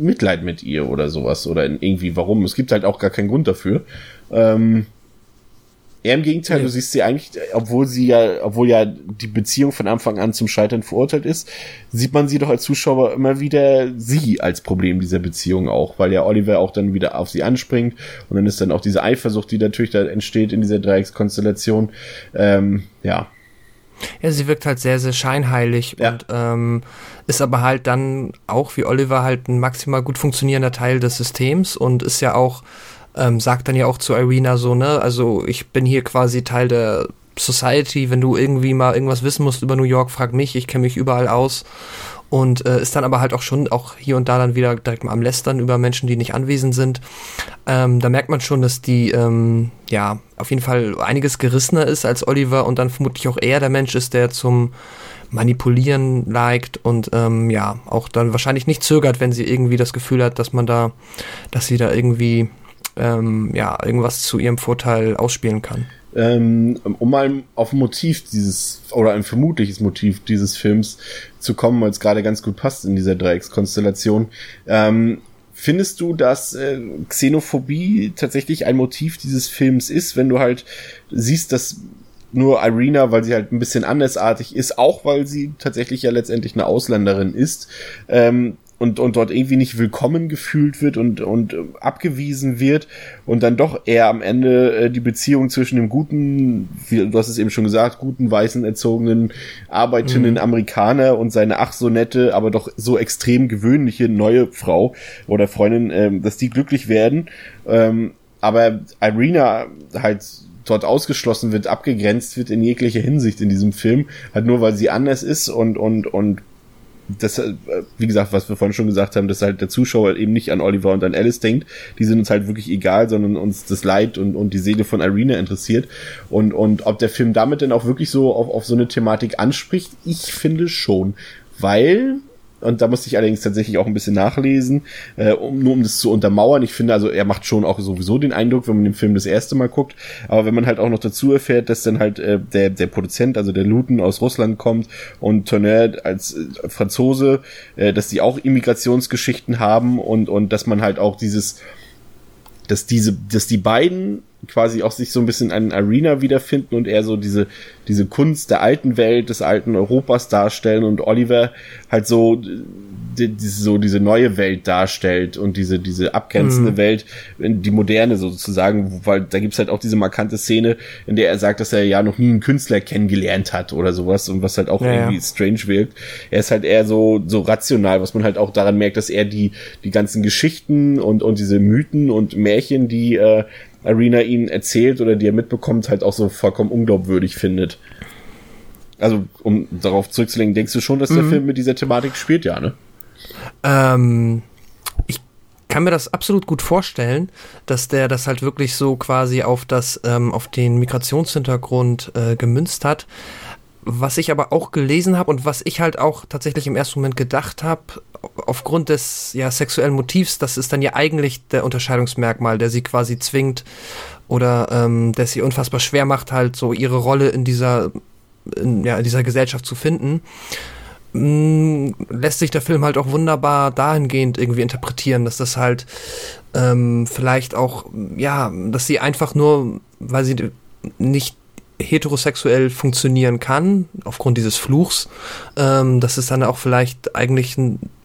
Mitleid mit ihr oder sowas oder irgendwie warum. Es gibt halt auch gar keinen Grund dafür. Ähm, Eher im Gegenteil, ja. du siehst sie eigentlich, obwohl sie ja, obwohl ja die Beziehung von Anfang an zum Scheitern verurteilt ist, sieht man sie doch als Zuschauer immer wieder sie als Problem dieser Beziehung auch, weil ja Oliver auch dann wieder auf sie anspringt und dann ist dann auch diese Eifersucht, die natürlich da entsteht in dieser Dreieckskonstellation. Ähm, ja. Ja, sie wirkt halt sehr, sehr scheinheilig ja. und ähm, ist aber halt dann auch wie Oliver halt ein maximal gut funktionierender Teil des Systems und ist ja auch ähm, sagt dann ja auch zu Irina so, ne, also ich bin hier quasi Teil der Society, wenn du irgendwie mal irgendwas wissen musst über New York, frag mich, ich kenne mich überall aus. Und äh, ist dann aber halt auch schon auch hier und da dann wieder direkt mal am Lästern über Menschen, die nicht anwesend sind. Ähm, da merkt man schon, dass die ähm, ja auf jeden Fall einiges gerissener ist als Oliver und dann vermutlich auch eher der Mensch ist, der zum Manipulieren liked und ähm, ja, auch dann wahrscheinlich nicht zögert, wenn sie irgendwie das Gefühl hat, dass man da, dass sie da irgendwie ähm, ja, irgendwas zu ihrem Vorteil ausspielen kann. Ähm, um mal auf ein Motiv dieses, oder ein vermutliches Motiv dieses Films zu kommen, weil es gerade ganz gut passt in dieser Dreieckskonstellation. Ähm, findest du, dass äh, Xenophobie tatsächlich ein Motiv dieses Films ist, wenn du halt siehst, dass nur Irina, weil sie halt ein bisschen andersartig ist, auch weil sie tatsächlich ja letztendlich eine Ausländerin ist, ähm, und, und dort irgendwie nicht willkommen gefühlt wird und, und äh, abgewiesen wird und dann doch eher am Ende äh, die Beziehung zwischen dem guten, wie, du hast es eben schon gesagt, guten, weißen, erzogenen, arbeitenden mhm. Amerikaner und seine ach so nette, aber doch so extrem gewöhnliche neue Frau oder Freundin, ähm, dass die glücklich werden. Ähm, aber Irina halt dort ausgeschlossen wird, abgegrenzt wird in jeglicher Hinsicht in diesem Film, halt nur weil sie anders ist und, und, und das, äh, wie gesagt, was wir vorhin schon gesagt haben, dass halt der Zuschauer eben nicht an Oliver und an Alice denkt, die sind uns halt wirklich egal, sondern uns das Leid und, und die Seele von Irina interessiert. Und, und ob der Film damit dann auch wirklich so auf, auf so eine Thematik anspricht, ich finde schon. Weil und da musste ich allerdings tatsächlich auch ein bisschen nachlesen, äh, um, nur um das zu untermauern. Ich finde, also er macht schon auch sowieso den Eindruck, wenn man den Film das erste Mal guckt. Aber wenn man halt auch noch dazu erfährt, dass dann halt äh, der, der Produzent, also der Luton aus Russland kommt und Turner als äh, Franzose, äh, dass die auch Immigrationsgeschichten haben und, und dass man halt auch dieses, dass diese, dass die beiden quasi auch sich so ein bisschen an Arena wiederfinden und eher so diese, diese Kunst der alten Welt, des alten Europas darstellen und Oliver halt so, die, die, so diese neue Welt darstellt und diese, diese abgrenzende mhm. Welt, die moderne sozusagen, weil da gibt's halt auch diese markante Szene, in der er sagt, dass er ja noch nie einen Künstler kennengelernt hat oder sowas und was halt auch ja, irgendwie ja. strange wirkt. Er ist halt eher so, so rational, was man halt auch daran merkt, dass er die, die ganzen Geschichten und, und diese Mythen und Märchen, die äh, Arena ihn erzählt oder die er mitbekommt, halt auch so vollkommen unglaubwürdig findet. Also, um darauf zurückzulenken, denkst du schon, dass der mhm. Film mit dieser Thematik spielt, ja, ne? Ähm, ich kann mir das absolut gut vorstellen, dass der das halt wirklich so quasi auf das, ähm, auf den Migrationshintergrund äh, gemünzt hat. Was ich aber auch gelesen habe und was ich halt auch tatsächlich im ersten Moment gedacht habe, aufgrund des ja, sexuellen Motivs, das ist dann ja eigentlich der Unterscheidungsmerkmal, der sie quasi zwingt oder ähm, der sie unfassbar schwer macht, halt so ihre Rolle in dieser, in, ja, in dieser Gesellschaft zu finden. Mm, lässt sich der Film halt auch wunderbar dahingehend irgendwie interpretieren, dass das halt ähm, vielleicht auch, ja, dass sie einfach nur, weil sie nicht heterosexuell funktionieren kann, aufgrund dieses Fluchs, ähm, dass es dann auch vielleicht eigentlich,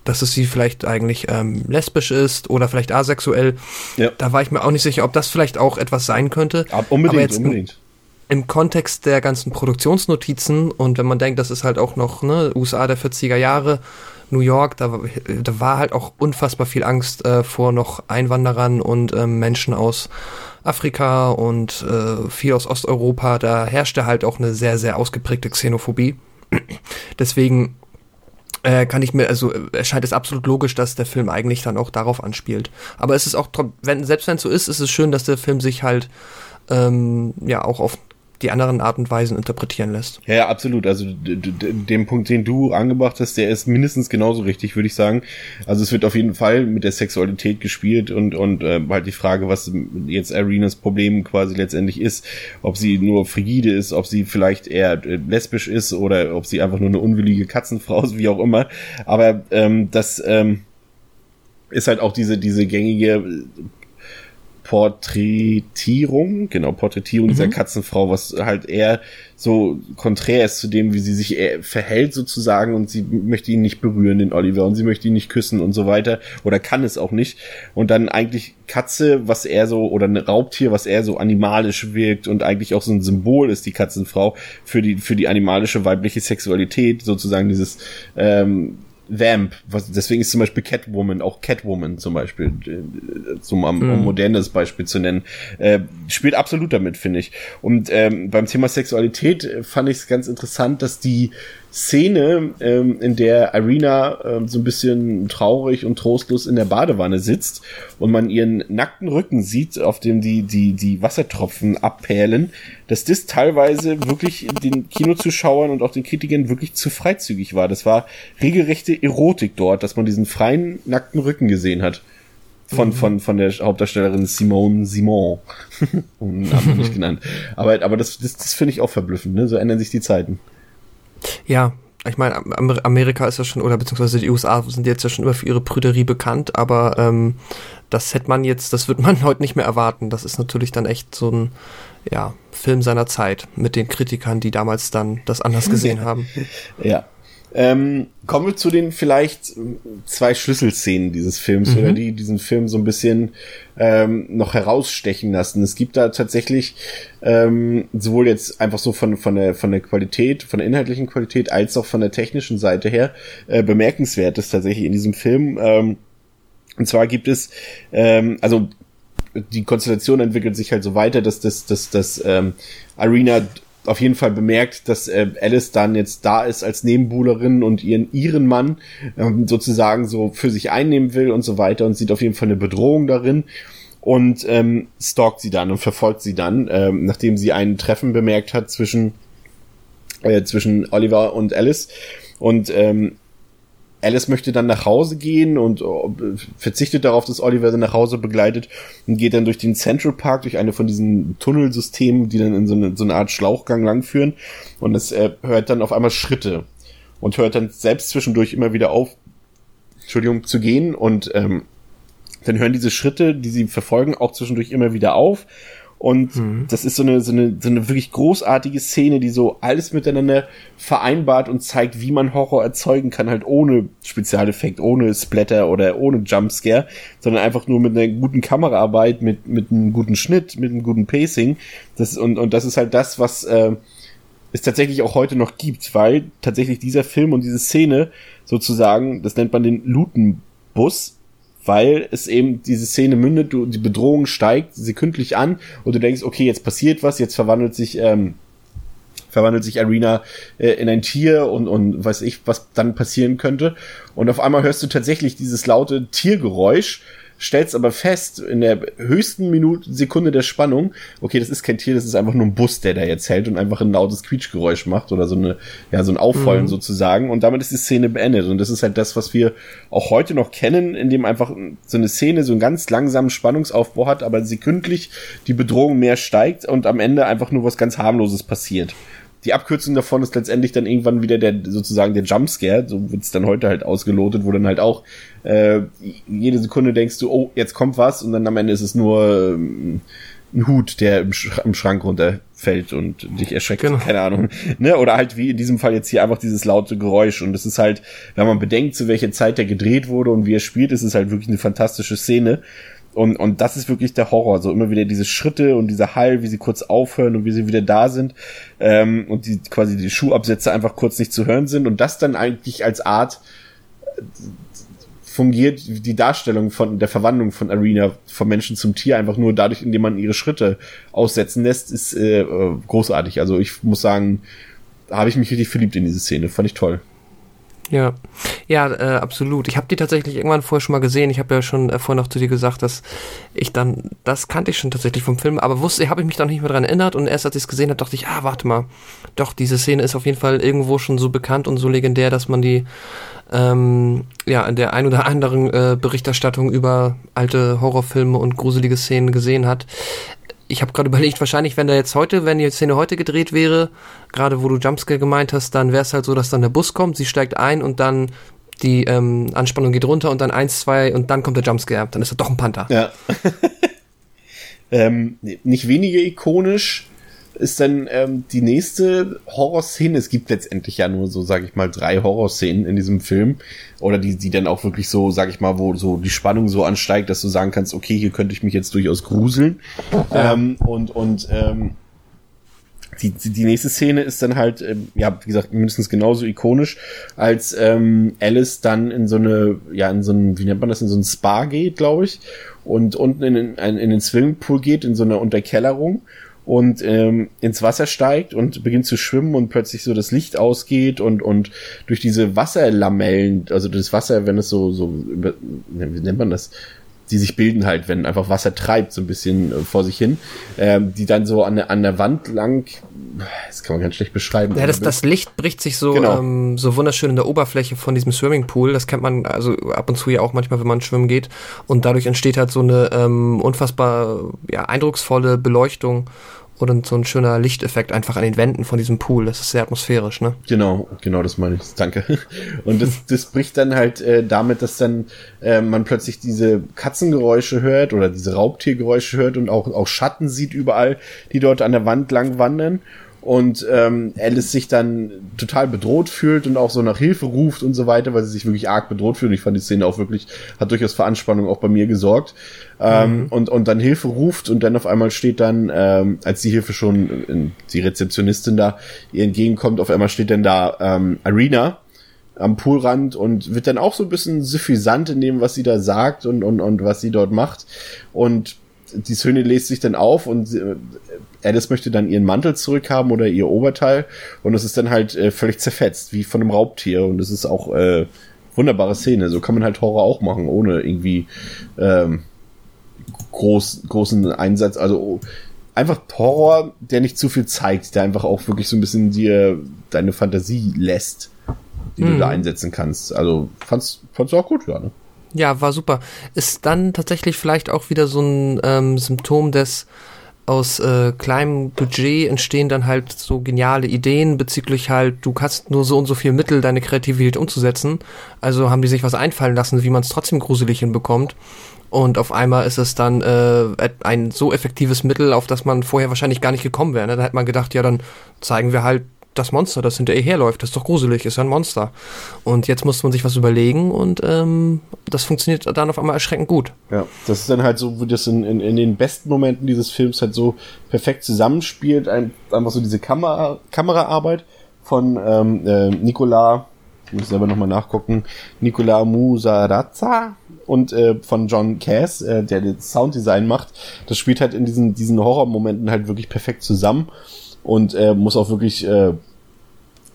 dass es sie vielleicht eigentlich ähm, lesbisch ist oder vielleicht asexuell. Ja. Da war ich mir auch nicht sicher, ob das vielleicht auch etwas sein könnte. Aber unbedingt, Aber jetzt unbedingt. Im Kontext der ganzen Produktionsnotizen und wenn man denkt, das ist halt auch noch ne, USA der 40er Jahre, New York, da, da war halt auch unfassbar viel Angst äh, vor noch Einwanderern und äh, Menschen aus Afrika und äh, viel aus Osteuropa, da herrschte halt auch eine sehr, sehr ausgeprägte Xenophobie. Deswegen äh, kann ich mir, also erscheint es absolut logisch, dass der Film eigentlich dann auch darauf anspielt. Aber es ist auch, wenn, selbst wenn es so ist, ist es schön, dass der Film sich halt ähm, ja auch auf die anderen Art und Weisen interpretieren lässt. Ja, ja absolut. Also dem Punkt, den du angebracht hast, der ist mindestens genauso richtig, würde ich sagen. Also es wird auf jeden Fall mit der Sexualität gespielt und und äh, halt die Frage, was jetzt Arenas Problem quasi letztendlich ist, ob sie nur frigide ist, ob sie vielleicht eher äh, lesbisch ist oder ob sie einfach nur eine unwillige Katzenfrau ist, wie auch immer. Aber ähm, das ähm, ist halt auch diese diese gängige Porträtierung, genau, Porträtierung mhm. dieser Katzenfrau, was halt eher so konträr ist zu dem, wie sie sich verhält sozusagen und sie möchte ihn nicht berühren, den Oliver, und sie möchte ihn nicht küssen und so weiter oder kann es auch nicht. Und dann eigentlich Katze, was eher so, oder ein Raubtier, was eher so animalisch wirkt und eigentlich auch so ein Symbol ist, die Katzenfrau, für die, für die animalische weibliche Sexualität, sozusagen dieses, ähm, Vamp, was, deswegen ist zum Beispiel Catwoman, auch Catwoman zum Beispiel, äh, zum um, um mhm. modernes Beispiel zu nennen, äh, spielt absolut damit, finde ich. Und ähm, beim Thema Sexualität äh, fand ich es ganz interessant, dass die Szene, ähm, in der Irina ähm, so ein bisschen traurig und trostlos in der Badewanne sitzt und man ihren nackten Rücken sieht, auf dem die, die, die Wassertropfen abperlen, dass das teilweise wirklich den Kinozuschauern und auch den Kritikern wirklich zu freizügig war. Das war regelrechte Erotik dort, dass man diesen freien, nackten Rücken gesehen hat. Von, mhm. von, von der Hauptdarstellerin Simone Simon. Namen nicht genannt. Aber, aber das, das, das finde ich auch verblüffend, ne? So ändern sich die Zeiten. Ja, ich meine, Amerika ist ja schon, oder beziehungsweise die USA sind jetzt ja schon immer für ihre Prüderie bekannt, aber ähm, das hätte man jetzt, das wird man heute nicht mehr erwarten. Das ist natürlich dann echt so ein, ja, Film seiner Zeit mit den Kritikern, die damals dann das anders gesehen haben. Ja. Ähm, kommen wir zu den vielleicht zwei Schlüsselszenen dieses Films Mhm. oder die diesen Film so ein bisschen ähm, noch herausstechen lassen. Es gibt da tatsächlich ähm, sowohl jetzt einfach so von von der von der Qualität, von der inhaltlichen Qualität als auch von der technischen Seite her äh, bemerkenswertes tatsächlich in diesem Film. Ähm, und zwar gibt es ähm, also die Konstellation entwickelt sich halt so weiter, dass das dass das ähm, Arena auf jeden Fall bemerkt, dass äh, Alice dann jetzt da ist als Nebenbuhlerin und ihren ihren Mann ähm, sozusagen so für sich einnehmen will und so weiter und sieht auf jeden Fall eine Bedrohung darin und ähm, stalkt sie dann und verfolgt sie dann, ähm, nachdem sie ein Treffen bemerkt hat zwischen äh, zwischen Oliver und Alice und ähm, Alice möchte dann nach Hause gehen und äh, verzichtet darauf, dass Oliver sie nach Hause begleitet und geht dann durch den Central Park, durch eine von diesen Tunnelsystemen, die dann in so eine, so eine Art Schlauchgang langführen. Und es äh, hört dann auf einmal Schritte und hört dann selbst zwischendurch immer wieder auf, Entschuldigung, zu gehen. Und ähm, dann hören diese Schritte, die sie verfolgen, auch zwischendurch immer wieder auf. Und das ist so eine, so, eine, so eine wirklich großartige Szene, die so alles miteinander vereinbart und zeigt, wie man Horror erzeugen kann, halt ohne Spezialeffekt, ohne Splatter oder ohne Jumpscare, sondern einfach nur mit einer guten Kameraarbeit, mit, mit einem guten Schnitt, mit einem guten Pacing. Das, und, und das ist halt das, was äh, es tatsächlich auch heute noch gibt, weil tatsächlich dieser Film und diese Szene sozusagen, das nennt man den Lutenbus, weil es eben diese Szene mündet, du, die Bedrohung steigt sekündlich an und du denkst, okay, jetzt passiert was, jetzt verwandelt sich ähm, verwandelt sich Arena äh, in ein Tier und und weiß ich, was dann passieren könnte. Und auf einmal hörst du tatsächlich dieses laute Tiergeräusch stellst aber fest in der höchsten Minute Sekunde der Spannung, okay, das ist kein Tier, das ist einfach nur ein Bus, der da jetzt hält und einfach ein lautes Quietschgeräusch macht oder so eine ja so ein Aufheulen sozusagen. Und damit ist die Szene beendet. Und das ist halt das, was wir auch heute noch kennen, indem einfach so eine Szene so einen ganz langsamen Spannungsaufbau hat, aber sekündlich die Bedrohung mehr steigt und am Ende einfach nur was ganz harmloses passiert. Die Abkürzung davon ist letztendlich dann irgendwann wieder der sozusagen der Jumpscare, so wird's dann heute halt ausgelotet, wo dann halt auch äh, jede Sekunde denkst du, oh, jetzt kommt was und dann am Ende ist es nur ähm, ein Hut, der im, Sch im Schrank runterfällt und dich erschreckt, Genau. keine Ahnung. Ne? Oder halt wie in diesem Fall jetzt hier einfach dieses laute Geräusch und es ist halt, wenn man bedenkt, zu welcher Zeit der gedreht wurde und wie er spielt, ist es halt wirklich eine fantastische Szene. Und, und das ist wirklich der Horror. So immer wieder diese Schritte und dieser Hall, wie sie kurz aufhören und wie sie wieder da sind. Ähm, und die quasi die Schuhabsätze einfach kurz nicht zu hören sind. Und das dann eigentlich als Art äh, fungiert die Darstellung von der Verwandlung von Arena vom Menschen zum Tier einfach nur dadurch, indem man ihre Schritte aussetzen lässt, ist äh, äh, großartig. Also ich muss sagen, habe ich mich richtig verliebt in diese Szene. Fand ich toll. Ja, ja, äh, absolut. Ich habe die tatsächlich irgendwann vorher schon mal gesehen. Ich habe ja schon äh, vorher noch zu dir gesagt, dass ich dann, das kannte ich schon tatsächlich vom Film, aber wusste, habe ich mich dann nicht mehr dran erinnert und erst als ich es gesehen habe, dachte ich, ah, warte mal, doch, diese Szene ist auf jeden Fall irgendwo schon so bekannt und so legendär, dass man die ähm, ja in der ein oder anderen äh, Berichterstattung über alte Horrorfilme und gruselige Szenen gesehen hat. Ich habe gerade überlegt, wahrscheinlich, wenn da jetzt heute, wenn die Szene heute gedreht wäre, gerade wo du Jumpscare gemeint hast, dann wäre es halt so, dass dann der Bus kommt, sie steigt ein und dann die ähm, Anspannung geht runter und dann eins, zwei und dann kommt der Jumpscare. Dann ist er doch ein Panther. Ja. ähm, nicht weniger ikonisch ist dann ähm, die nächste Horrorszene. Es gibt letztendlich ja nur so, sag ich mal, drei Horrorszenen in diesem Film. Oder die, die dann auch wirklich so, sag ich mal, wo so die Spannung so ansteigt, dass du sagen kannst, okay, hier könnte ich mich jetzt durchaus gruseln. Ähm, und und ähm, die, die, nächste Szene ist dann halt, ähm, ja, wie gesagt, mindestens genauso ikonisch, als ähm, Alice dann in so eine, ja, in so ein, wie nennt man das, in so ein Spa geht, glaube ich, und unten in, den- in, in den Swimmingpool geht, in so eine Unterkellerung und ähm, ins Wasser steigt und beginnt zu schwimmen und plötzlich so das Licht ausgeht und und durch diese Wasserlamellen, also das Wasser, wenn es so so wie nennt man das, die sich bilden halt, wenn einfach Wasser treibt, so ein bisschen äh, vor sich hin, ähm, die dann so an der, an der Wand lang, das kann man ganz schlecht beschreiben. Ja, das, das Licht bricht sich so, Genau. ähm, so wunderschön in der Oberfläche von diesem Swimmingpool. Das kennt man also ab und zu ja auch manchmal, wenn man schwimmen geht. Und dadurch entsteht halt so eine ähm, unfassbar ja, eindrucksvolle Beleuchtung und so ein schöner Lichteffekt einfach an den Wänden von diesem Pool. Das ist sehr atmosphärisch, ne? Genau, genau, das meine ich. Danke. Und das, das bricht dann halt äh, damit, dass dann äh, man plötzlich diese Katzengeräusche hört oder diese Raubtiergeräusche hört und auch, auch Schatten sieht überall, die dort an der Wand lang wandern. Und ähm, Alice sich dann total bedroht fühlt und auch so nach Hilfe ruft und so weiter, weil sie sich wirklich arg bedroht fühlt. Und ich fand die Szene auch wirklich, hat durchaus für Anspannung auch bei mir gesorgt. Ähm, und, und dann Hilfe ruft und dann auf einmal steht dann, ähm, als die Hilfe schon, äh, die Rezeptionistin da ihr entgegenkommt, auf einmal steht dann da ähm, Arena am Poolrand und wird dann auch so ein bisschen suffisant in dem, was sie da sagt und, und, und was sie dort macht. Und die Söhne lässt sich dann auf und äh, Alice möchte dann ihren Mantel zurückhaben oder ihr Oberteil und es ist dann halt äh, völlig zerfetzt, wie von einem Raubtier und es ist auch äh, wunderbare Szene. So kann man halt Horror auch machen, ohne irgendwie ähm, groß, großen Einsatz. Also einfach Horror, der nicht zu viel zeigt, der einfach auch wirklich so ein bisschen dir deine Fantasie lässt, die hm. du da mhm. einsetzen kannst. Also fand's, fand's auch gut, ja. Ne? Ja, war super. Ist dann tatsächlich vielleicht auch wieder so ein ähm, Symptom des aus äh, kleinem Budget entstehen dann halt so geniale Ideen bezüglich halt, du hast nur so und so viel Mittel, deine Kreativität umzusetzen. Also haben die sich was einfallen lassen, wie man es trotzdem gruselig hinbekommt. Und auf einmal ist es dann äh, ein so effektives Mittel, auf das man vorher wahrscheinlich gar nicht gekommen wäre. Ne? Da hätte man gedacht, ja, dann zeigen wir halt das Monster, das hinter ihr herläuft. Das ist doch gruselig, ist ja ein Monster. Und jetzt muss man sich was überlegen und ähm, das funktioniert dann auf einmal erschreckend gut. Ja, das ist dann halt so, wie das in, in, in den besten Momenten dieses Films halt so perfekt zusammenspielt. Ein, einfach so diese Kamera, Kameraarbeit von ähm, äh, Nicola, ich muss selber nochmal nachgucken, Nicola Musarazza und äh, von John Cass, äh, der das Sounddesign macht. Das spielt halt in diesen, diesen Horrormomenten halt wirklich perfekt zusammen und äh, muss auch wirklich äh,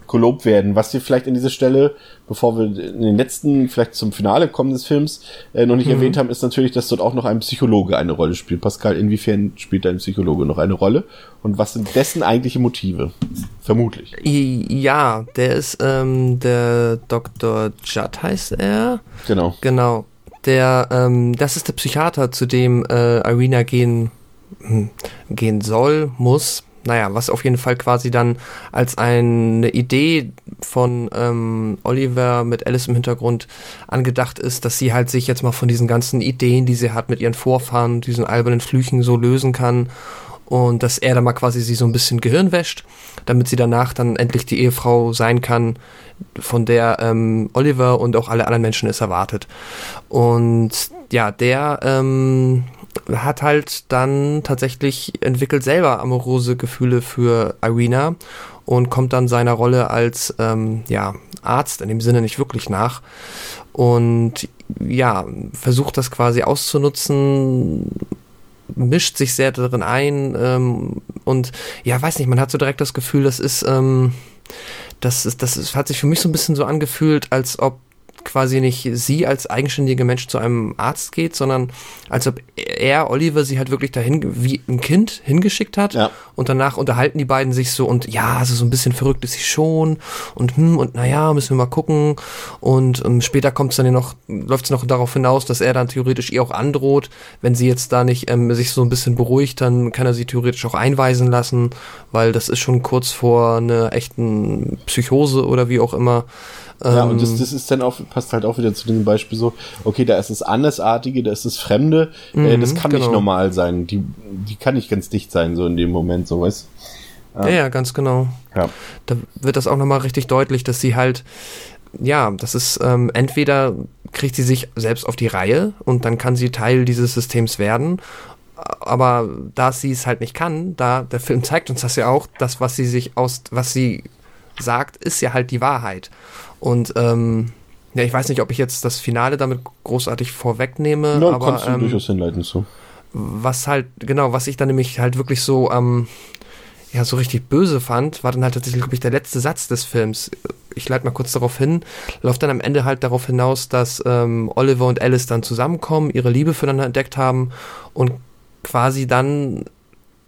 gelobt werden. Was wir vielleicht an dieser Stelle, bevor wir in den letzten, vielleicht zum Finale kommen des Films, äh, noch nicht mhm. erwähnt haben, ist natürlich, dass dort auch noch ein Psychologe eine Rolle spielt. Pascal, inwiefern spielt ein Psychologe noch eine Rolle? Und was sind dessen eigentliche Motive? Vermutlich. Ja, der ist ähm, der Dr. Judd heißt er. Genau. Genau. Der, ähm, das ist der Psychiater, zu dem äh, Irina gehen, hm, gehen soll, muss, naja, was auf jeden Fall quasi dann als eine Idee von ähm, Oliver mit Alice im Hintergrund angedacht ist, dass sie halt sich jetzt mal von diesen ganzen Ideen, die sie hat mit ihren Vorfahren, diesen albernen Flüchen so lösen kann und dass er dann mal quasi sie so ein bisschen Gehirn wäscht, damit sie danach dann endlich die Ehefrau sein kann, von der ähm, Oliver und auch alle anderen Menschen es erwartet. Und ja, der ähm, hat halt dann tatsächlich entwickelt selber amorose Gefühle für Irina und kommt dann seiner Rolle als ähm, ja, Arzt in dem Sinne nicht wirklich nach. Und ja, versucht das quasi auszunutzen, mischt sich sehr darin ein ähm, und ja, weiß nicht, man hat so direkt das Gefühl, das ist, ähm, das ist, das ist, hat sich für mich so ein bisschen so angefühlt, als ob quasi nicht sie als eigenständiger Mensch zu einem Arzt geht, sondern als ob er, Oliver, sie halt wirklich dahin wie ein Kind hingeschickt hat. Ja. Und danach unterhalten die beiden sich so und ja, also so ein bisschen verrückt ist sie schon und hm, und naja, müssen wir mal gucken. Und ähm, später kommt es dann ja noch, läuft es noch darauf hinaus, dass er dann theoretisch ihr auch androht, wenn sie jetzt da nicht ähm, sich so ein bisschen beruhigt, dann kann er sie theoretisch auch einweisen lassen, weil das ist schon kurz vor einer echten Psychose oder wie auch immer. Ja, und das, ähm, das ist dann auch, passt halt auch wieder zu dem Beispiel so, okay, da ist das Andersartige, da ist das Fremde, äh, mhm, äh, das kann genau. nicht normal sein, die, die kann nicht ganz dicht sein, so in dem Moment, so weißt ja. ja, ganz genau. Ja. Da wird das auch nochmal richtig deutlich, dass sie halt, ja, das ist ähm, entweder kriegt sie sich selbst auf die Reihe und dann kann sie Teil dieses Systems werden aber da sie es halt nicht kann, da der Film zeigt uns das ja auch, das was sie sich aus was sie sagt, ist ja halt die Wahrheit. Und ähm, ja, ich weiß nicht, ob ich jetzt das Finale damit großartig vorwegnehme. Ja, aber, kannst du ähm, durchaus hinleiten so. Was halt, genau, was ich dann nämlich halt wirklich so ähm, ja, so richtig böse fand, war dann halt tatsächlich, glaube ich, der letzte Satz des Films. Ich leite mal kurz darauf hin, läuft dann am Ende halt darauf hinaus, dass ähm, Oliver und Alice dann zusammenkommen, ihre Liebe füreinander entdeckt haben und quasi dann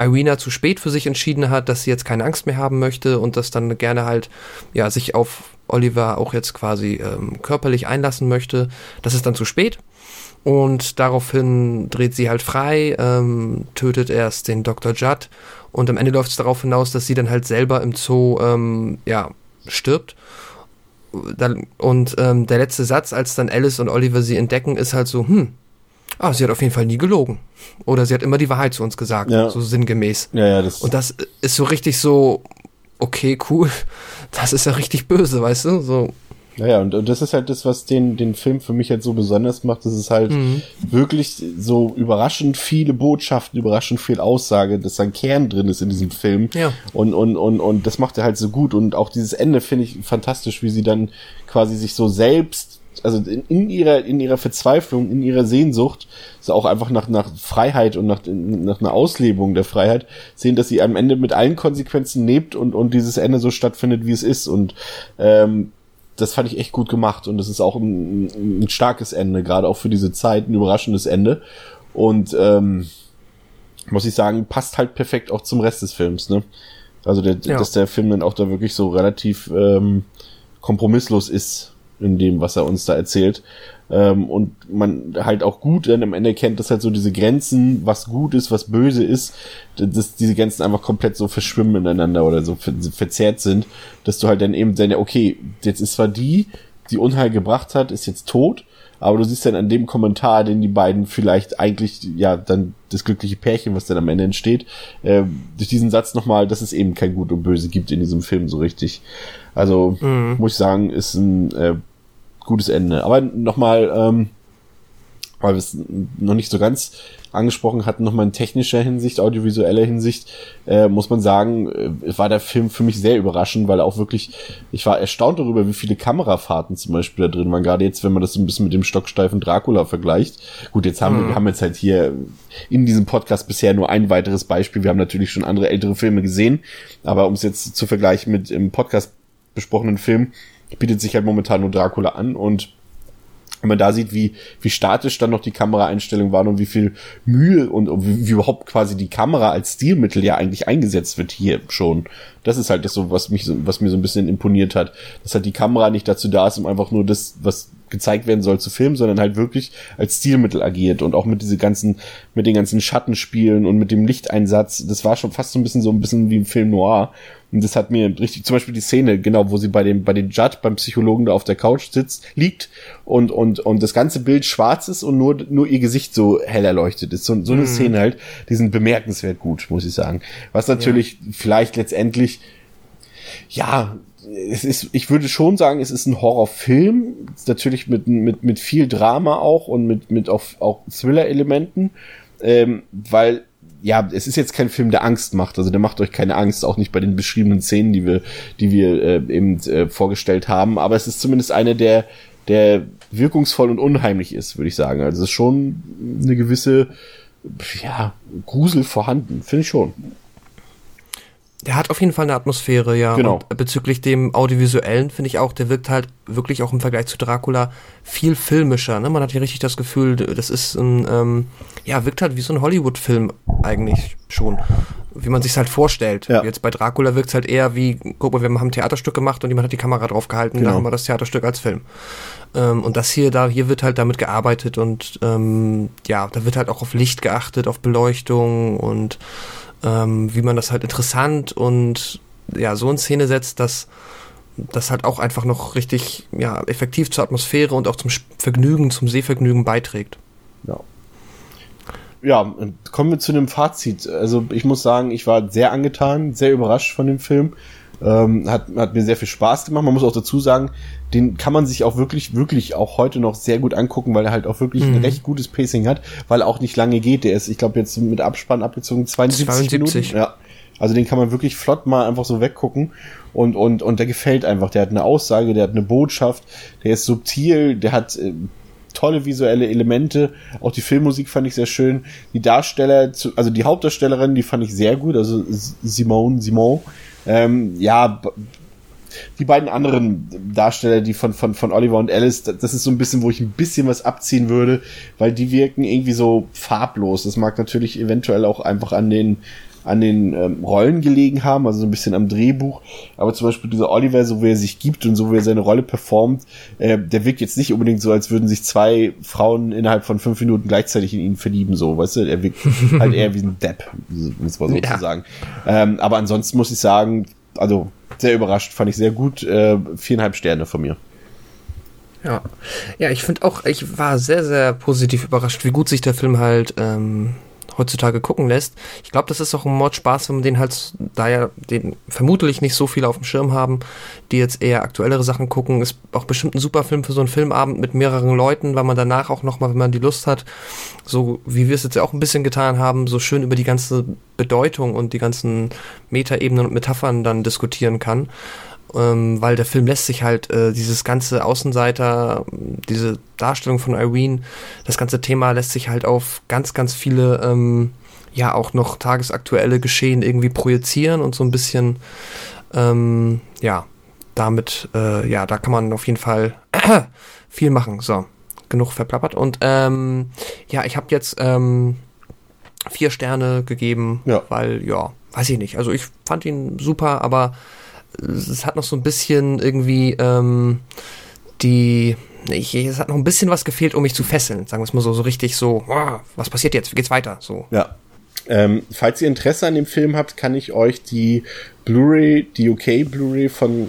Irina zu spät für sich entschieden hat, dass sie jetzt keine Angst mehr haben möchte und das dann gerne halt, ja, sich auf Oliver auch jetzt quasi ähm, körperlich einlassen möchte. Das ist dann zu spät. Und daraufhin dreht sie halt frei, ähm, tötet erst den Dr. Judd und am Ende läuft es darauf hinaus, dass sie dann halt selber im Zoo, ähm, ja, stirbt. Und ähm, der letzte Satz, als dann Alice und Oliver sie entdecken, ist halt so, hm, ah, sie hat auf jeden Fall nie gelogen. Oder sie hat immer die Wahrheit zu uns gesagt, ja. so sinngemäß. Ja, ja, das und das ist so richtig so, okay, cool, das ist ja richtig böse, weißt du? So. Naja, und, und das ist halt das, was den, den Film für mich halt so besonders macht. Das ist halt mhm. wirklich so überraschend viele Botschaften, überraschend viel Aussage, dass ein Kern drin ist in diesem Film. Ja. Und, und, und, und das macht er halt so gut. Und auch dieses Ende finde ich fantastisch, wie sie dann quasi sich so selbst also in, in, ihrer in ihrer Verzweiflung, in ihrer Sehnsucht, so auch einfach nach nach Freiheit und nach nach einer Auslebung der Freiheit sehen, dass sie am Ende mit allen Konsequenzen lebt und und dieses Ende so stattfindet, wie es ist und ähm, das fand ich echt gut gemacht und das ist auch ein, ein starkes Ende, gerade auch für diese Zeit, ein überraschendes Ende. Und ähm, muss ich sagen, passt halt perfekt auch zum Rest des Films, ne? Also der, ja. dass der Film dann auch da wirklich so relativ ähm, kompromisslos ist in dem, was er uns da erzählt. Ähm, und man halt auch gut dann am Ende kennt, dass halt so diese Grenzen, was gut ist, was böse ist, dass diese Grenzen einfach komplett so verschwimmen ineinander oder so ver verzerrt sind, dass du halt dann eben dann, okay, jetzt ist zwar die, die Unheil gebracht hat, ist jetzt tot, aber du siehst dann an dem Kommentar, den die beiden vielleicht eigentlich, ja, dann das glückliche Pärchen, was dann am Ende entsteht, äh, durch diesen Satz nochmal, dass es eben kein Gut und Böse gibt in diesem Film so richtig. Also, mhm. muss ich sagen, ist ein äh, gutes Ende. Aber nochmal, ähm, weil wir es noch nicht so ganz angesprochen hatten, nochmal in technischer Hinsicht, audiovisueller Hinsicht, äh, muss man sagen, äh, war der Film für mich sehr überraschend, weil auch wirklich, ich war erstaunt darüber, wie viele Kamerafahrten zum Beispiel da drin waren, gerade jetzt, wenn man das ein bisschen mit dem stocksteifen Dracula vergleicht. Gut, jetzt haben mhm. wir, wir haben jetzt halt hier in diesem Podcast bisher nur ein weiteres Beispiel. Wir haben natürlich schon andere ältere Filme gesehen, aber um es jetzt zu vergleichen mit im Podcast besprochenen Film, bietet sich halt momentan nur Dracula an und wenn man da sieht, wie, wie statisch dann noch die Kameraeinstellungen waren und wie viel Mühe und, wie, wie, überhaupt quasi die Kamera als Stilmittel ja eigentlich eingesetzt wird hier schon. Das ist halt das so, was mich, was mir so ein bisschen imponiert hat. Dass halt die Kamera nicht dazu da ist, um einfach nur das, was gezeigt werden soll zu filmen, sondern halt wirklich als Stilmittel agiert und auch mit diese ganzen, mit den ganzen Schattenspielen und mit dem Lichteinsatz. Das war schon fast so ein bisschen so ein bisschen wie im Film Noir. Und das hat mir richtig, zum Beispiel die Szene, genau, wo sie bei dem, bei dem Judd, beim Psychologen da auf der Couch sitzt, liegt und, und, und das ganze Bild schwarz ist und nur, nur ihr Gesicht so hell erleuchtet ist. So, so eine mhm. Szene halt, die sind bemerkenswert gut, muss ich sagen. Was natürlich ja. vielleicht letztendlich, ja, es ist, ich würde schon sagen, es ist ein Horrorfilm, natürlich mit, mit, mit viel Drama auch und mit, mit auch, auch Thriller-Elementen, ähm, weil ja, es ist jetzt kein Film, der Angst macht. Also der macht euch keine Angst, auch nicht bei den beschriebenen Szenen, die wir, die wir äh, eben äh, vorgestellt haben. Aber es ist zumindest eine, der, der wirkungsvoll und unheimlich ist, würde ich sagen. Also es ist schon eine gewisse, ja, Grusel vorhanden, finde ich schon. Der hat auf jeden Fall eine Atmosphäre, ja. Genau. Und bezüglich dem Audiovisuellen finde ich auch, der wirkt halt wirklich auch im Vergleich zu Dracula viel filmischer. Ne? Man hat hier richtig das Gefühl, das ist ein, ähm, ja, wirkt halt wie so ein Hollywood-Film eigentlich schon. Wie man sich halt vorstellt. Ja. Jetzt bei Dracula wirkt es halt eher wie, guck mal, wir haben ein Theaterstück gemacht und jemand hat die Kamera drauf gehalten, genau. da haben wir das Theaterstück als Film. Ähm, und das hier, da, hier wird halt damit gearbeitet und ähm, ja, da wird halt auch auf Licht geachtet, auf Beleuchtung und ähm, wie man das halt interessant und ja, so in Szene setzt, dass das halt auch einfach noch richtig ja, effektiv zur Atmosphäre und auch zum Vergnügen, zum Sehvergnügen beiträgt. Ja. Ja, kommen wir zu einem Fazit. Also ich muss sagen, ich war sehr angetan, sehr überrascht von dem Film. Ähm, hat, hat mir sehr viel Spaß gemacht. Man muss auch dazu sagen, den kann man sich auch wirklich, wirklich auch heute noch sehr gut angucken, weil er halt auch wirklich mhm. ein recht gutes Pacing hat, weil er auch nicht lange geht. Der ist, ich glaube, jetzt mit Abspann abgezogen 72, 72. Minuten. Ja. Also den kann man wirklich flott mal einfach so weggucken und, und, und der gefällt einfach. Der hat eine Aussage, der hat eine Botschaft, der ist subtil, der hat äh, tolle visuelle Elemente. Auch die Filmmusik fand ich sehr schön. Die Darsteller, also die Hauptdarstellerin, die fand ich sehr gut. Also Simone, Simone, ähm, ja, die beiden anderen Darsteller, die von, von, von Oliver und Alice, das ist so ein bisschen, wo ich ein bisschen was abziehen würde, weil die wirken irgendwie so farblos. Das mag natürlich eventuell auch einfach an den, an den ähm, Rollen gelegen haben, also so ein bisschen am Drehbuch. Aber zum Beispiel dieser Oliver, so wie er sich gibt und so wie er seine Rolle performt, äh, der wirkt jetzt nicht unbedingt so, als würden sich zwei Frauen innerhalb von fünf Minuten gleichzeitig in ihn verlieben, so, weißt du? Er wirkt halt eher wie ein Depp, muss man so ja. sagen. Ähm, aber ansonsten muss ich sagen, also sehr überrascht, fand ich sehr gut. Äh, viereinhalb Sterne von mir. Ja, ja, ich finde auch, ich war sehr, sehr positiv überrascht, wie gut sich der Film halt ähm, heutzutage gucken lässt. Ich glaube, das ist auch ein Mod Spaß, wenn man den halt, da ja den vermutlich nicht so viele auf dem Schirm haben, die jetzt eher aktuellere Sachen gucken, ist auch bestimmt ein super Film für so einen Filmabend mit mehreren Leuten, weil man danach auch nochmal, wenn man die Lust hat, so wie wir es jetzt ja auch ein bisschen getan haben, so schön über die ganze Bedeutung und die ganzen Metaebenen und Metaphern dann diskutieren kann ähm, weil der Film lässt sich halt äh, dieses ganze Außenseiter, diese Darstellung von Irene, das ganze Thema lässt sich halt auf ganz, ganz viele, ähm, ja, auch noch tagesaktuelle Geschehen irgendwie projizieren und so ein bisschen, ähm, ja, damit, äh, ja, da kann man auf jeden Fall viel machen. So, genug verplappert. Und ähm, ja, ich habe jetzt ähm, vier Sterne gegeben, ja. weil, ja, weiß ich nicht. Also ich fand ihn super, aber es hat noch so ein bisschen irgendwie ähm, die ich, es hat noch ein bisschen was gefehlt, um mich zu fesseln, sagen wir es mal so, so richtig so, oh, was passiert jetzt, wie geht's weiter, so. Ja. Ähm, falls ihr Interesse an dem Film habt, kann ich euch die Blu-ray, die UK Blu-ray von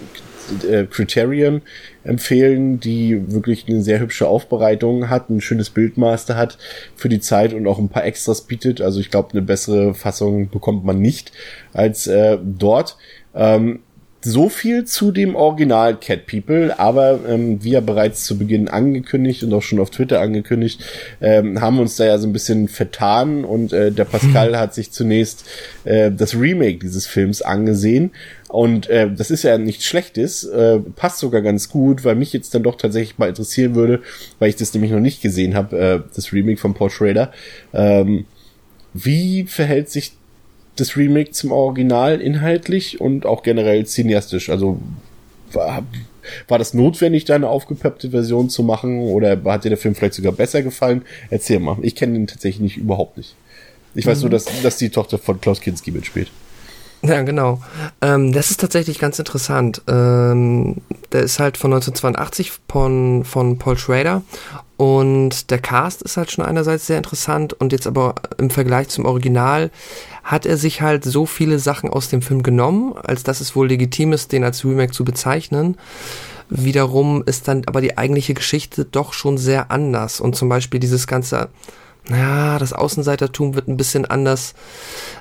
äh, Criterion empfehlen, die wirklich eine sehr hübsche Aufbereitung hat, ein schönes Bildmaster hat für die Zeit und auch ein paar Extras bietet. Also ich glaube, eine bessere Fassung bekommt man nicht als äh, dort. Ähm, so viel zu dem Original Cat People, aber ähm, wie ja bereits zu Beginn angekündigt und auch schon auf Twitter angekündigt, ähm, haben uns da ja so ein bisschen vertan und äh, der Pascal hat sich zunächst äh, das Remake dieses Films angesehen und äh, das ist ja nichts Schlechtes, äh, passt sogar ganz gut, weil mich jetzt dann doch tatsächlich mal interessieren würde, weil ich das nämlich noch nicht gesehen habe, äh, das Remake von Paul Schrader. Ähm, wie verhält sich das Remake zum Original inhaltlich und auch generell cineastisch. Also war, war das notwendig, da eine aufgepeppte Version zu machen oder hat dir der Film vielleicht sogar besser gefallen? Erzähl mal. Ich kenne ihn tatsächlich nicht, überhaupt nicht. Ich weiß mhm. nur, dass, dass die Tochter von Klaus Kinski mitspielt. Ja, genau. Ähm, das ist tatsächlich ganz interessant. Ähm, der ist halt von 1982 von, von Paul Schrader und der Cast ist halt schon einerseits sehr interessant und jetzt aber im Vergleich zum Original hat er sich halt so viele Sachen aus dem Film genommen, als dass es wohl legitim ist, den als Remake zu bezeichnen. Wiederum ist dann aber die eigentliche Geschichte doch schon sehr anders und zum Beispiel dieses ganze naja, das Außenseitertum wird ein bisschen anders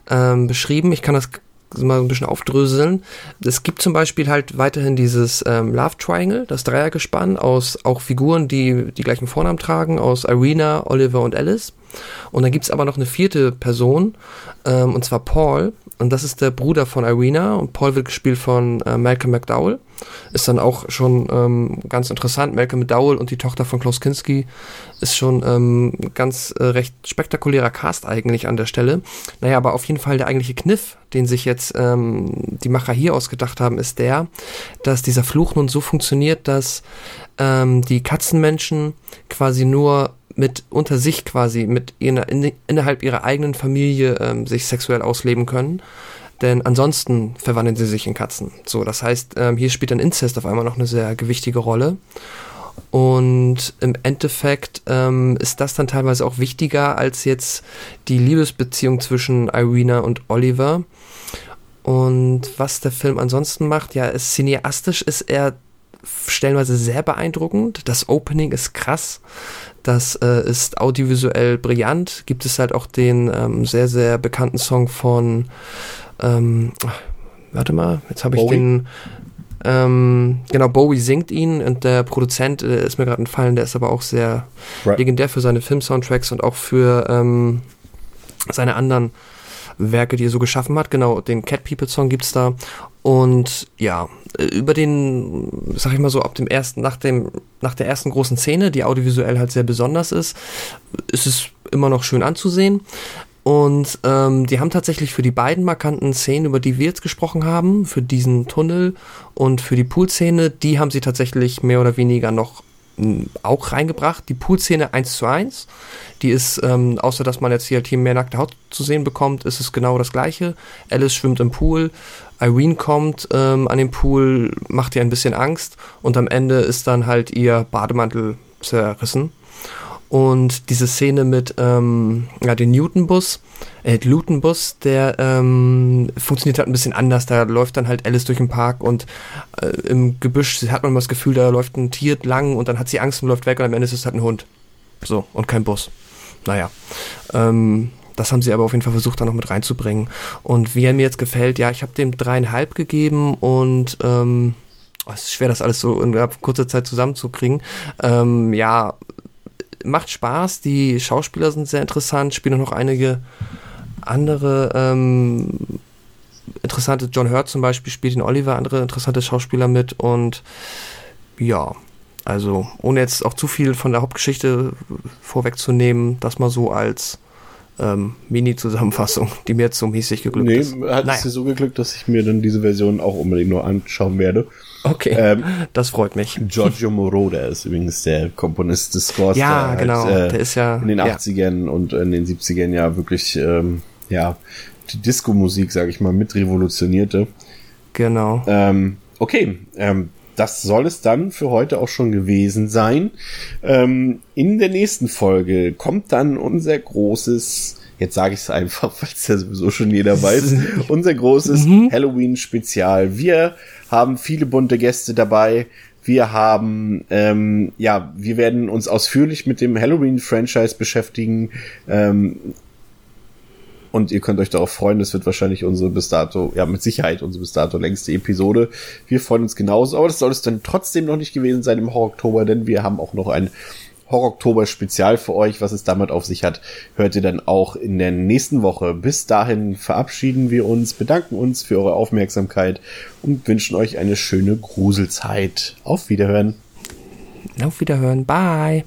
ähm, beschrieben. Ich kann das mal ein bisschen aufdröseln. Es gibt zum Beispiel halt weiterhin dieses ähm, Love Triangle, das Dreiergespann aus auch Figuren, die die gleichen Vornamen tragen, aus Irina, Oliver und Alice. Und dann gibt's aber noch eine vierte Person, ähm, und zwar Paul. Und das ist der Bruder von Irina. Und Paul wird gespielt von äh, Malcolm McDowell. Ist dann auch schon ähm, ganz interessant. Malcolm McDowell und die Tochter von Klaus Kinski ist schon ähm, ganz äh, recht spektakulärer Cast eigentlich an der Stelle. Naja, aber auf jeden Fall der eigentliche Kniff, den sich jetzt ähm, die Macher hier ausgedacht haben, ist der, dass dieser Fluch nun so funktioniert, dass ähm, die Katzenmenschen quasi nur mit unter sich quasi, mit ihrer, in, innerhalb ihrer eigenen Familie ähm, sich sexuell ausleben können. Denn ansonsten verwandeln sie sich in Katzen. So, das heißt, ähm, hier spielt dann Inzest auf einmal noch eine sehr gewichtige Rolle. Und im Endeffekt ähm, ist das dann teilweise auch wichtiger als jetzt die Liebesbeziehung zwischen Irina und Oliver. Und was der Film ansonsten macht, ja, ist cineastisch ist er stellenweise sehr beeindruckend. Das Opening ist krass. Das äh, ist audiovisuell brillant. Gibt es halt auch den ähm, sehr, sehr bekannten Song von, ähm, warte mal, jetzt habe ich Bowie? den, ähm, genau, Bowie singt ihn und der Produzent äh, ist mir gerade entfallen, der ist aber auch sehr right. legendär für seine Film-Soundtracks und auch für ähm, seine anderen Werke, die er so geschaffen hat. Genau, den Cat People Song gibt's da. Und ja, über den, sag ich mal so, ab dem ersten, nach dem, nach der ersten großen Szene, die audiovisuell halt sehr besonders ist, ist es immer noch schön anzusehen. Und ähm, die haben tatsächlich für die beiden markanten Szenen, über die wir jetzt gesprochen haben, für diesen Tunnel und für die Poolszene, die haben sie tatsächlich mehr oder weniger noch auch reingebracht. Die Pool-Szene 1 zu 1, die ist, ähm, außer dass man jetzt hier, hier mehr nackte Haut zu sehen bekommt, ist es genau das gleiche. Alice schwimmt im Pool, Irene kommt ähm, an den Pool, macht ihr ein bisschen Angst und am Ende ist dann halt ihr Bademantel zerrissen. Und diese Szene mit ähm, ja, dem Newton-Bus, äh, Luton-Bus, der ähm, funktioniert halt ein bisschen anders. Da läuft dann halt Alice durch den Park und äh, im Gebüsch hat man das Gefühl, da läuft ein Tier lang und dann hat sie Angst und läuft weg und am Ende ist es halt ein Hund. So, und kein Bus. Naja. Ähm, das haben sie aber auf jeden Fall versucht, da noch mit reinzubringen. Und wie er mir jetzt gefällt, ja, ich habe dem dreieinhalb gegeben und ähm, oh, es ist schwer, das alles so in kurzer Zeit zusammenzukriegen. Ähm, ja, macht Spaß, die Schauspieler sind sehr interessant, spielen noch einige andere ähm, interessante, John Hurt zum Beispiel spielt in Oliver, andere interessante Schauspieler mit und ja, also ohne jetzt auch zu viel von der Hauptgeschichte vorwegzunehmen, das mal so als ähm, Mini-Zusammenfassung, die mir jetzt so mäßig geglückt nee, ist. hat Naja. es dir so geglückt, dass ich mir dann diese Version auch unbedingt nur anschauen werde. Okay, Ähm, das freut mich. Giorgio Moroder ist übrigens der Komponist des Scores. Ja, der genau, Halt, äh, der ist ja- in den ja. 80ern und in den 70ern ja wirklich, ähm, ja, die Disco-Musik, sage ich mal, mit revolutionierte. Genau. Ähm, okay, ähm, das soll es dann für heute auch schon gewesen sein. Ähm, in der nächsten Folge kommt dann unser großes, jetzt sage ich es einfach, weil es ja sowieso schon jeder weiß, unser großes Halloween-Spezial. Wir haben viele bunte Gäste dabei. Wir haben, ähm, ja, wir werden uns ausführlich mit dem Halloween-Franchise beschäftigen. Ähm, und ihr könnt euch darauf freuen, das wird wahrscheinlich unsere bis dato, ja, mit Sicherheit unsere bis dato längste Episode. Wir freuen uns genauso, aber das soll es dann trotzdem noch nicht gewesen sein im Horror-Oktober, denn wir haben auch noch ein Horror-Oktober-Spezial für euch. Was es damit auf sich hat, hört ihr dann auch in der nächsten Woche. Bis dahin verabschieden wir uns, bedanken uns für eure Aufmerksamkeit und wünschen euch eine schöne Gruselzeit. Auf Wiederhören. Auf Wiederhören. Bye.